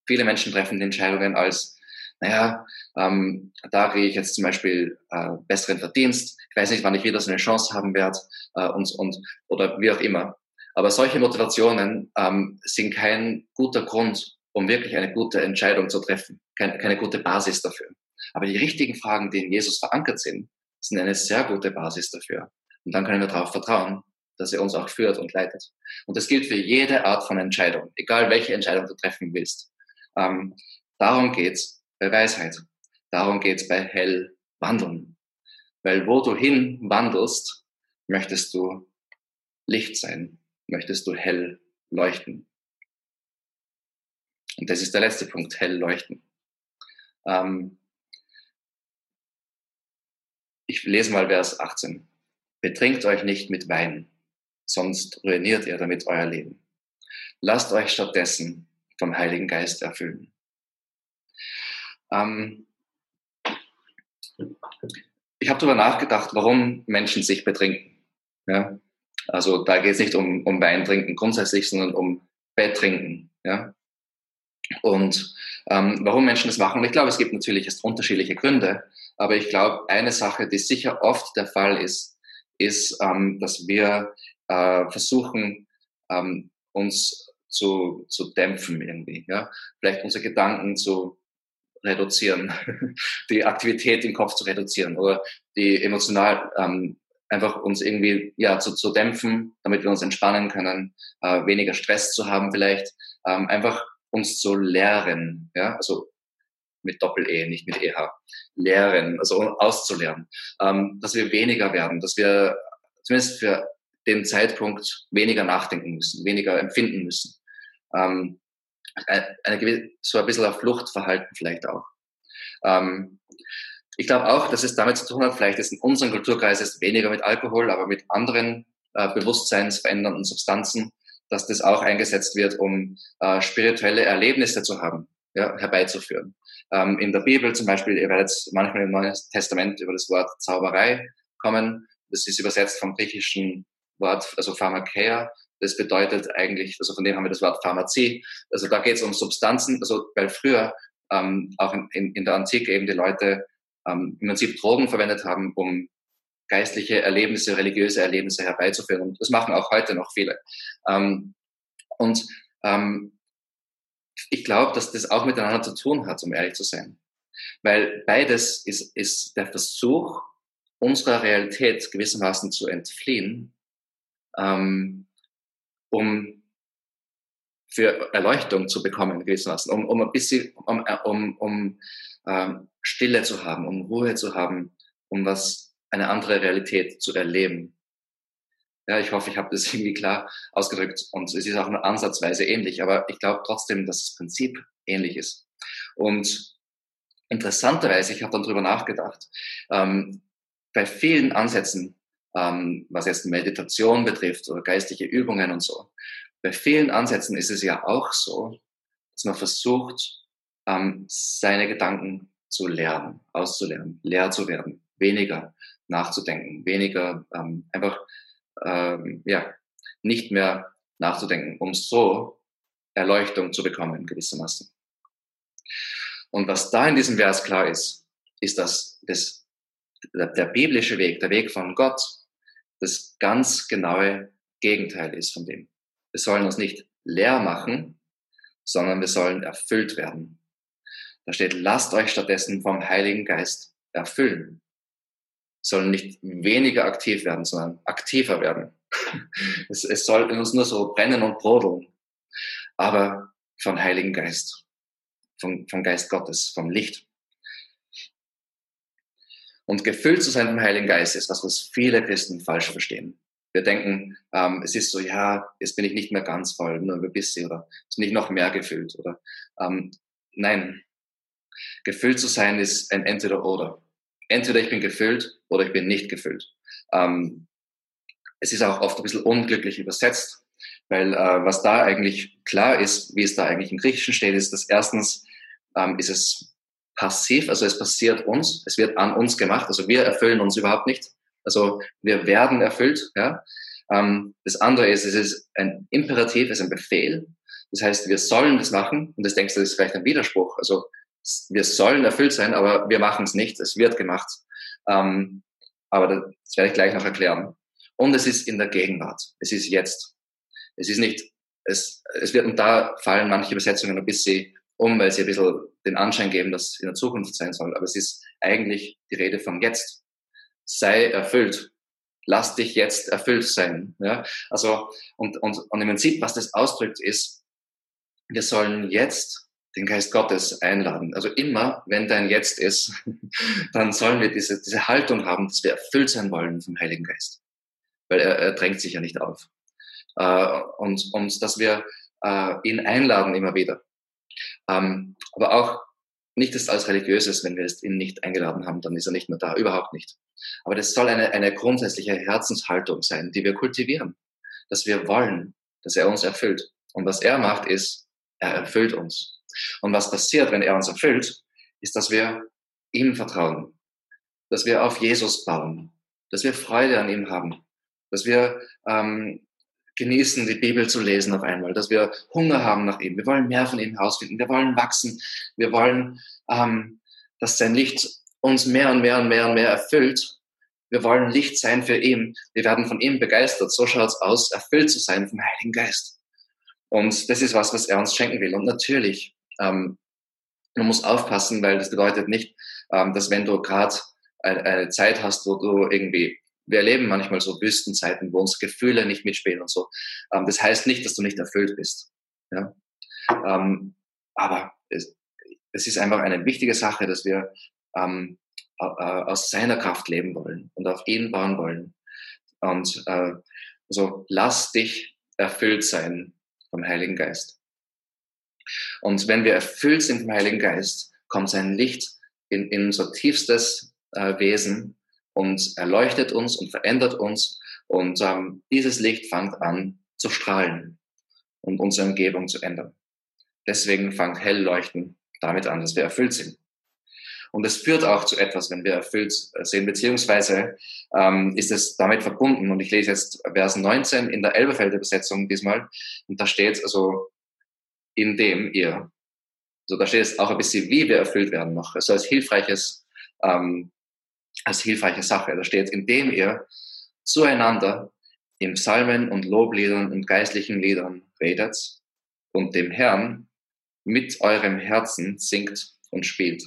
Speaker 1: Viele Menschen treffen die Entscheidungen als, naja, ähm, da kriege ich jetzt zum Beispiel äh, besseren Verdienst, ich weiß nicht, wann ich wieder so eine Chance haben werde äh, und, und, oder wie auch immer. Aber solche Motivationen ähm, sind kein guter Grund, um wirklich eine gute Entscheidung zu treffen, keine, keine gute Basis dafür. Aber die richtigen Fragen, die in Jesus verankert sind, sind eine sehr gute Basis dafür. Und dann können wir darauf vertrauen, dass er uns auch führt und leitet. Und das gilt für jede Art von Entscheidung, egal welche Entscheidung du treffen willst. Ähm, darum geht's bei Weisheit. Darum geht's bei hell wandeln. Weil wo du hin wandelst, möchtest du Licht sein, möchtest du hell leuchten. Und das ist der letzte Punkt, hell leuchten. Ähm, ich lese mal Vers 18. Betrinkt euch nicht mit Wein, sonst ruiniert ihr damit euer Leben. Lasst euch stattdessen vom Heiligen Geist erfüllen. Ähm, ich habe darüber nachgedacht, warum Menschen sich betrinken. Ja? Also da geht es nicht um, um Wein trinken grundsätzlich, sondern um Bett trinken. Ja? Und ähm, warum Menschen das machen, ich glaube, es gibt natürlich unterschiedliche Gründe, aber ich glaube, eine Sache, die sicher oft der Fall ist, ist, ähm, dass wir äh, versuchen, ähm, uns zu, zu dämpfen irgendwie. Ja? Vielleicht unsere Gedanken zu reduzieren, die Aktivität im Kopf zu reduzieren oder die emotional ähm, einfach uns irgendwie ja zu, zu dämpfen, damit wir uns entspannen können, äh, weniger Stress zu haben vielleicht, ähm, einfach uns zu lehren. Ja? Also mit Doppel-E, nicht mit EH. Lehren, also auszulernen. Ähm, dass wir weniger werden, dass wir zumindest für den Zeitpunkt weniger nachdenken müssen, weniger empfinden müssen. Ähm, eine, eine, so ein bisschen auf Fluchtverhalten vielleicht auch. Ähm, ich glaube auch, dass es damit zu tun hat, vielleicht ist in unserem Kulturkreis ist weniger mit Alkohol, aber mit anderen äh, bewusstseinsverändernden Substanzen, dass das auch eingesetzt wird, um äh, spirituelle Erlebnisse zu haben, ja, herbeizuführen. Ähm, in der Bibel zum Beispiel, ihr werdet manchmal im Neuen Testament über das Wort Zauberei kommen. Das ist übersetzt vom griechischen Wort, also Pharmakeia. Das bedeutet eigentlich, also von dem haben wir das Wort Pharmazie. Also da geht es um Substanzen, also weil früher ähm, auch in, in, in der Antike eben die Leute ähm, im Prinzip Drogen verwendet haben, um geistliche Erlebnisse, religiöse Erlebnisse herbeizuführen. Und das machen auch heute noch viele. Ähm, und ähm, ich glaube, dass das auch miteinander zu tun hat, um ehrlich zu sein. Weil beides ist, ist der Versuch, unserer Realität gewissermaßen zu entfliehen, ähm, um für Erleuchtung zu bekommen, gewissermaßen, um, um ein bisschen, um, um, um ähm, Stille zu haben, um Ruhe zu haben, um was, eine andere Realität zu erleben. Ja, ich hoffe, ich habe das irgendwie klar ausgedrückt und es ist auch eine Ansatzweise ähnlich, aber ich glaube trotzdem, dass das Prinzip ähnlich ist. Und interessanterweise, ich habe dann drüber nachgedacht, ähm, bei vielen Ansätzen, ähm, was jetzt Meditation betrifft oder geistliche Übungen und so, bei vielen Ansätzen ist es ja auch so, dass man versucht, ähm, seine Gedanken zu lernen, auszulernen, leer zu werden, weniger nachzudenken, weniger ähm, einfach ähm, ja, nicht mehr nachzudenken, um so Erleuchtung zu bekommen, gewissermaßen. Und was da in diesem Vers klar ist, ist, dass das, der, der biblische Weg, der Weg von Gott, das ganz genaue Gegenteil ist von dem. Wir sollen uns nicht leer machen, sondern wir sollen erfüllt werden. Da steht, lasst euch stattdessen vom Heiligen Geist erfüllen. Sollen nicht weniger aktiv werden, sondern aktiver werden. Es, es soll in uns nur so brennen und brodeln, aber vom Heiligen Geist, vom, vom Geist Gottes, vom Licht. Und gefüllt zu sein vom Heiligen Geist ist was, was viele Christen falsch verstehen. Wir denken, ähm, es ist so, ja, jetzt bin ich nicht mehr ganz voll, nur ein bisschen oder ist nicht noch mehr gefüllt oder ähm, nein, Gefüllt zu sein ist ein Entweder-Oder. Entweder ich bin gefüllt oder ich bin nicht gefüllt. Ähm, es ist auch oft ein bisschen unglücklich übersetzt, weil äh, was da eigentlich klar ist, wie es da eigentlich im Griechischen steht, ist, dass erstens ähm, ist es passiv, also es passiert uns, es wird an uns gemacht, also wir erfüllen uns überhaupt nicht. Also wir werden erfüllt. Ja? Ähm, das andere ist, es ist ein Imperativ, es ist ein Befehl. Das heißt, wir sollen das machen und das denkst du, das ist vielleicht ein Widerspruch. Also wir sollen erfüllt sein, aber wir machen es nicht. Es wird gemacht. Ähm, aber das werde ich gleich noch erklären. Und es ist in der Gegenwart. Es ist jetzt. Es ist nicht, es, es wird, und da fallen manche Übersetzungen ein bisschen um, weil sie ein bisschen den Anschein geben, dass es in der Zukunft sein soll. Aber es ist eigentlich die Rede von jetzt. Sei erfüllt. Lass dich jetzt erfüllt sein. Ja? Also, und, und, und im Prinzip, was das ausdrückt, ist, wir sollen jetzt den Geist Gottes einladen. Also immer, wenn dein Jetzt ist, dann sollen wir diese, diese Haltung haben, dass wir erfüllt sein wollen vom Heiligen Geist. Weil er, er drängt sich ja nicht auf. Äh, und, und dass wir äh, ihn einladen immer wieder. Ähm, aber auch nicht das als religiöses, wenn wir ihn nicht eingeladen haben, dann ist er nicht mehr da. Überhaupt nicht. Aber das soll eine, eine grundsätzliche Herzenshaltung sein, die wir kultivieren. Dass wir wollen, dass er uns erfüllt. Und was er macht, ist, er erfüllt uns. Und was passiert, wenn er uns erfüllt, ist, dass wir ihm vertrauen, dass wir auf Jesus bauen, dass wir Freude an ihm haben, dass wir ähm, genießen, die Bibel zu lesen auf einmal, dass wir Hunger haben nach ihm. Wir wollen mehr von ihm herausfinden. Wir wollen wachsen. Wir wollen, ähm, dass sein Licht uns mehr und mehr und mehr und mehr erfüllt. Wir wollen Licht sein für ihn. Wir werden von ihm begeistert. So schaut es aus, erfüllt zu sein vom Heiligen Geist. Und das ist was, was er uns schenken will. Und natürlich ähm, man muss aufpassen, weil das bedeutet nicht, ähm, dass wenn du gerade eine, eine Zeit hast, wo du irgendwie wir erleben manchmal so Wüstenzeiten, wo uns Gefühle nicht mitspielen und so. Ähm, das heißt nicht, dass du nicht erfüllt bist. Ja? Ähm, aber es, es ist einfach eine wichtige Sache, dass wir ähm, aus seiner Kraft leben wollen und auf ihn bauen wollen. Und äh, also lass dich erfüllt sein vom Heiligen Geist. Und wenn wir erfüllt sind vom Heiligen Geist, kommt sein Licht in, in unser tiefstes äh, Wesen und erleuchtet uns und verändert uns. Und ähm, dieses Licht fängt an zu strahlen und unsere Umgebung zu ändern. Deswegen fängt Hellleuchten damit an, dass wir erfüllt sind. Und es führt auch zu etwas, wenn wir erfüllt sind, beziehungsweise ähm, ist es damit verbunden. Und ich lese jetzt Vers 19 in der Elberfelder Übersetzung diesmal. Und da steht also, indem ihr, so da steht es auch ein bisschen, wie wir erfüllt werden noch. Also als hilfreiches, ähm, als hilfreiche Sache. Da steht, indem ihr zueinander in Psalmen und Lobliedern und geistlichen Liedern redet und dem Herrn mit eurem Herzen singt und spielt.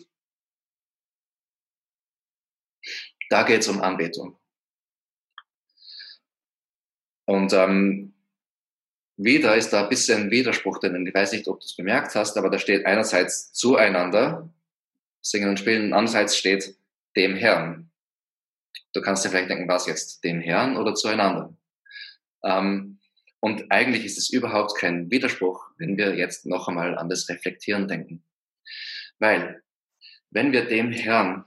Speaker 1: Da geht es um Anbetung. Und ähm, wieder ist da ein bisschen Widerspruch drin. Ich weiß nicht, ob du es bemerkt hast, aber da steht einerseits zueinander, singen und spielen, und andererseits steht dem Herrn. Du kannst dir vielleicht denken, was jetzt, dem Herrn oder zueinander? Ähm, und eigentlich ist es überhaupt kein Widerspruch, wenn wir jetzt noch einmal an das Reflektieren denken. Weil, wenn wir dem Herrn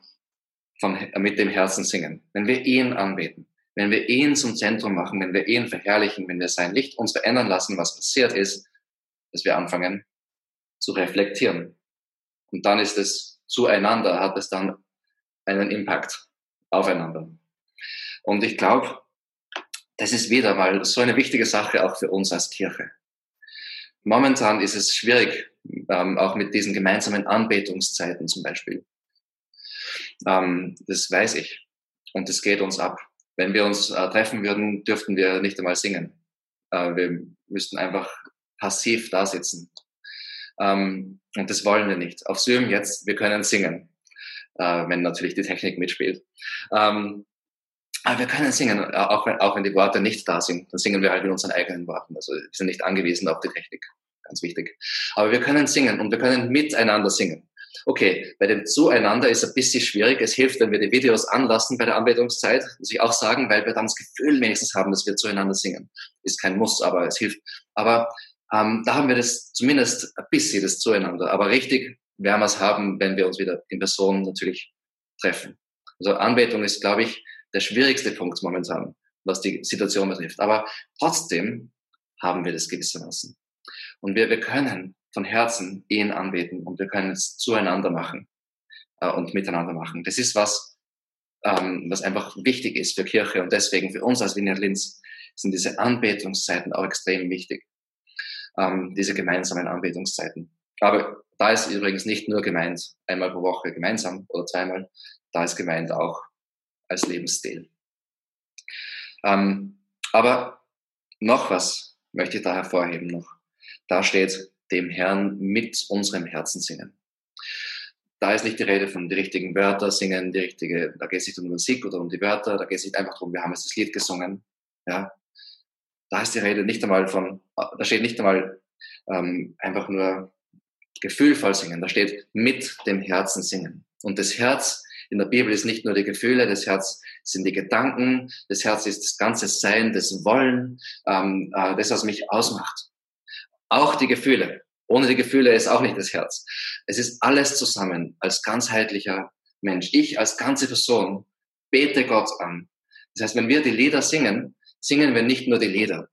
Speaker 1: von, mit dem Herzen singen, wenn wir ihn anbeten, wenn wir ihn zum Zentrum machen, wenn wir ihn verherrlichen, wenn wir sein Licht uns verändern lassen, was passiert ist, dass wir anfangen zu reflektieren. Und dann ist es zueinander, hat es dann einen Impact aufeinander. Und ich glaube, das ist wieder mal so eine wichtige Sache auch für uns als Kirche. Momentan ist es schwierig, ähm, auch mit diesen gemeinsamen Anbetungszeiten zum Beispiel. Ähm, das weiß ich. Und das geht uns ab. Wenn wir uns äh, treffen würden, dürften wir nicht einmal singen. Äh, wir müssten einfach passiv da sitzen. Ähm, und das wollen wir nicht. Auf Zoom jetzt, wir können singen, äh, wenn natürlich die Technik mitspielt. Ähm, aber wir können singen, äh, auch wenn, auch wenn die Worte nicht da sind. Dann singen wir halt mit unseren eigenen Worten. Also wir sind nicht angewiesen auf die Technik. Ganz wichtig. Aber wir können singen und wir können miteinander singen. Okay, bei dem Zueinander ist ein bisschen schwierig. Es hilft, wenn wir die Videos anlassen bei der Anbetungszeit, muss ich auch sagen, weil wir dann das Gefühl wenigstens haben, dass wir zueinander singen. Ist kein Muss, aber es hilft. Aber ähm, da haben wir das zumindest ein bisschen das Zueinander. Aber richtig werden wir es haben, wenn wir uns wieder in Person natürlich treffen. Also Anbetung ist, glaube ich, der schwierigste Punkt momentan, was die Situation betrifft. Aber trotzdem haben wir das gewissermaßen. Und wir, wir können von Herzen ihn anbeten und wir können es zueinander machen äh, und miteinander machen. Das ist was, ähm, was einfach wichtig ist für Kirche und deswegen für uns als Vineyard Linz sind diese Anbetungszeiten auch extrem wichtig. Ähm, diese gemeinsamen Anbetungszeiten. Aber da ist übrigens nicht nur gemeint, einmal pro Woche gemeinsam oder zweimal, da ist gemeint auch als Lebensstil. Ähm, aber noch was möchte ich da hervorheben noch. Da steht, dem Herrn mit unserem Herzen singen. Da ist nicht die Rede von die richtigen Wörter singen, die richtige, da geht es nicht um Musik oder um die Wörter, da geht es nicht einfach darum, wir haben jetzt das Lied gesungen. Ja. Da ist die Rede nicht einmal von, da steht nicht einmal ähm, einfach nur gefühlvoll singen, da steht mit dem Herzen singen. Und das Herz in der Bibel ist nicht nur die Gefühle, das Herz sind die Gedanken, das Herz ist das ganze Sein, das Wollen, ähm, äh, das, was mich ausmacht. Auch die Gefühle. Ohne die Gefühle ist auch nicht das Herz. Es ist alles zusammen als ganzheitlicher Mensch. Ich als ganze Person bete Gott an. Das heißt, wenn wir die Lieder singen, singen wir nicht nur die Lieder.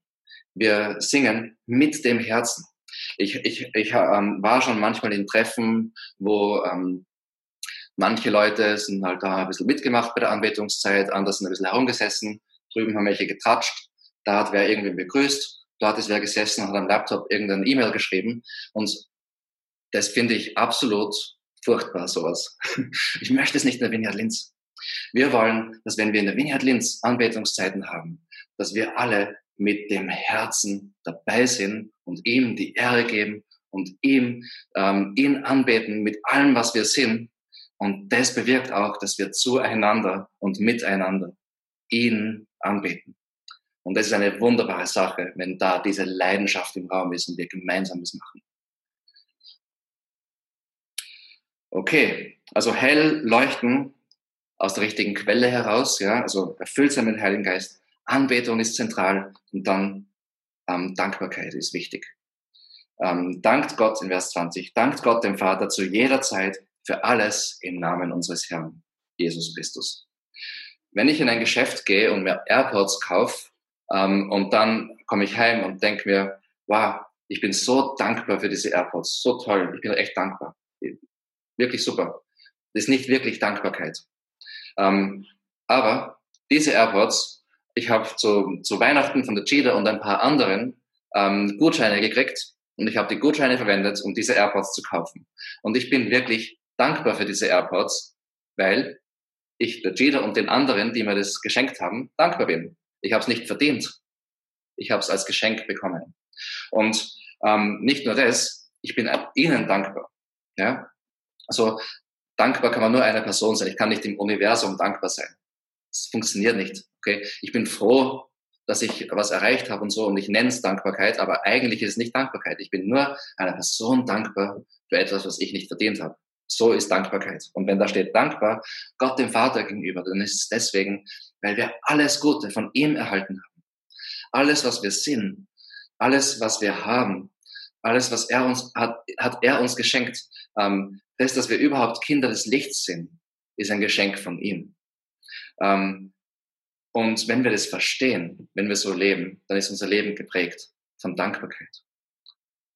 Speaker 1: Wir singen mit dem Herzen. Ich, ich, ich ähm, war schon manchmal in Treffen, wo ähm, manche Leute sind halt da ein bisschen mitgemacht bei der Anbetungszeit, andere sind ein bisschen herumgesessen, drüben haben welche getratscht, da hat wer irgendwie begrüßt dort ist wer gesessen, hat am Laptop irgendeine E-Mail geschrieben und das finde ich absolut furchtbar, sowas. Ich möchte es nicht in der Vineyard Linz. Wir wollen, dass wenn wir in der Vineyard Linz Anbetungszeiten haben, dass wir alle mit dem Herzen dabei sind und ihm die Ehre geben und ihm, ähm, ihn anbeten mit allem, was wir sind. Und das bewirkt auch, dass wir zueinander und miteinander ihn anbeten. Und das ist eine wunderbare Sache, wenn da diese Leidenschaft im Raum ist und wir gemeinsam das machen. Okay, also hell leuchten aus der richtigen Quelle heraus, ja, also erfüllt sein mit Heiligen Geist. Anbetung ist zentral und dann ähm, Dankbarkeit ist wichtig. Ähm, dankt Gott in Vers 20, dankt Gott dem Vater zu jeder Zeit für alles im Namen unseres Herrn Jesus Christus. Wenn ich in ein Geschäft gehe und mir AirPods kaufe ähm, und dann komme ich heim und denke mir, wow, ich bin so dankbar für diese AirPods, so toll, ich bin echt dankbar wirklich super. Das ist nicht wirklich Dankbarkeit. Ähm, aber diese AirPods, ich habe zu, zu Weihnachten von der Cheetah und ein paar anderen ähm, Gutscheine gekriegt und ich habe die Gutscheine verwendet, um diese AirPods zu kaufen. Und ich bin wirklich dankbar für diese AirPods, weil ich der Cheetah und den anderen, die mir das geschenkt haben, dankbar bin. Ich habe es nicht verdient. Ich habe es als Geschenk bekommen. Und ähm, nicht nur das, ich bin ihnen dankbar. Ja? Also dankbar kann man nur einer Person sein. Ich kann nicht im Universum dankbar sein. Das funktioniert nicht. Okay, ich bin froh, dass ich was erreicht habe und so und ich nenne es Dankbarkeit, aber eigentlich ist es nicht Dankbarkeit. Ich bin nur einer Person dankbar für etwas, was ich nicht verdient habe. So ist Dankbarkeit. Und wenn da steht dankbar Gott dem Vater gegenüber, dann ist es deswegen, weil wir alles Gute von ihm erhalten haben. Alles, was wir sind, alles, was wir haben, alles, was er uns hat, hat er uns geschenkt. Ähm, das, dass wir überhaupt Kinder des Lichts sind, ist ein Geschenk von ihm. Ähm, und wenn wir das verstehen, wenn wir so leben, dann ist unser Leben geprägt von Dankbarkeit.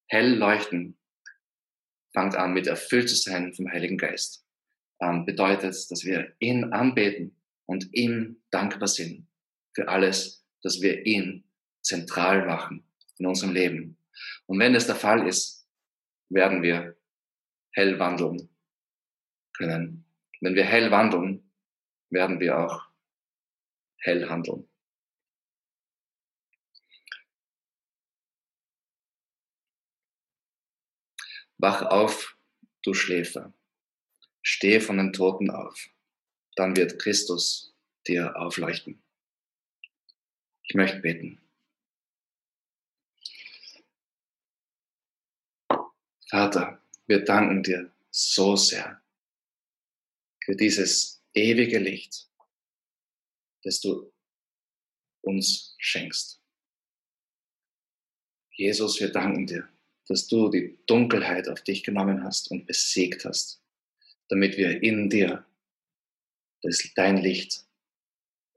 Speaker 1: Hell leuchten fängt an mit erfüllt zu sein vom Heiligen Geist. Ähm, bedeutet, dass wir ihn anbeten und ihm dankbar sind für alles, dass wir ihn zentral machen in unserem Leben. Und wenn das der Fall ist, werden wir hell wandeln können. Wenn wir hell wandeln, werden wir auch hell handeln. Wach auf, du Schläfer. Steh von den Toten auf. Dann wird Christus dir aufleuchten. Ich möchte beten. Vater, wir danken dir so sehr für dieses ewige Licht, das du uns schenkst. Jesus, wir danken dir, dass du die Dunkelheit auf dich genommen hast und besiegt hast, damit wir in dir das, dein Licht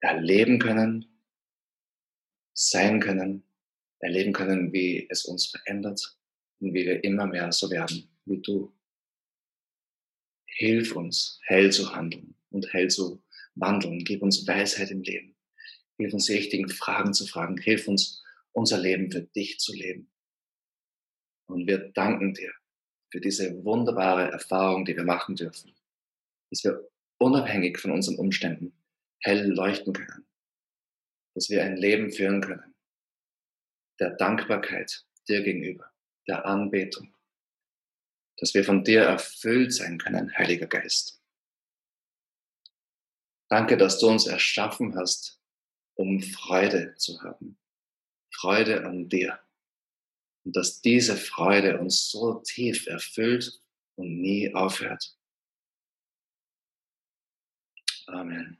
Speaker 1: erleben können, sein können, erleben können, wie es uns verändert und wie wir immer mehr so werden wie du. Hilf uns, hell zu handeln und hell zu wandeln. Gib uns Weisheit im Leben. Hilf uns, die richtigen Fragen zu fragen. Hilf uns, unser Leben für dich zu leben. Und wir danken dir für diese wunderbare Erfahrung, die wir machen dürfen. Dass wir unabhängig von unseren Umständen hell leuchten können. Dass wir ein Leben führen können. Der Dankbarkeit dir gegenüber, der Anbetung, dass wir von dir erfüllt sein können, Heiliger Geist. Danke, dass du uns erschaffen hast, um Freude zu haben. Freude an dir. Und dass diese Freude uns so tief erfüllt und nie aufhört. Amen.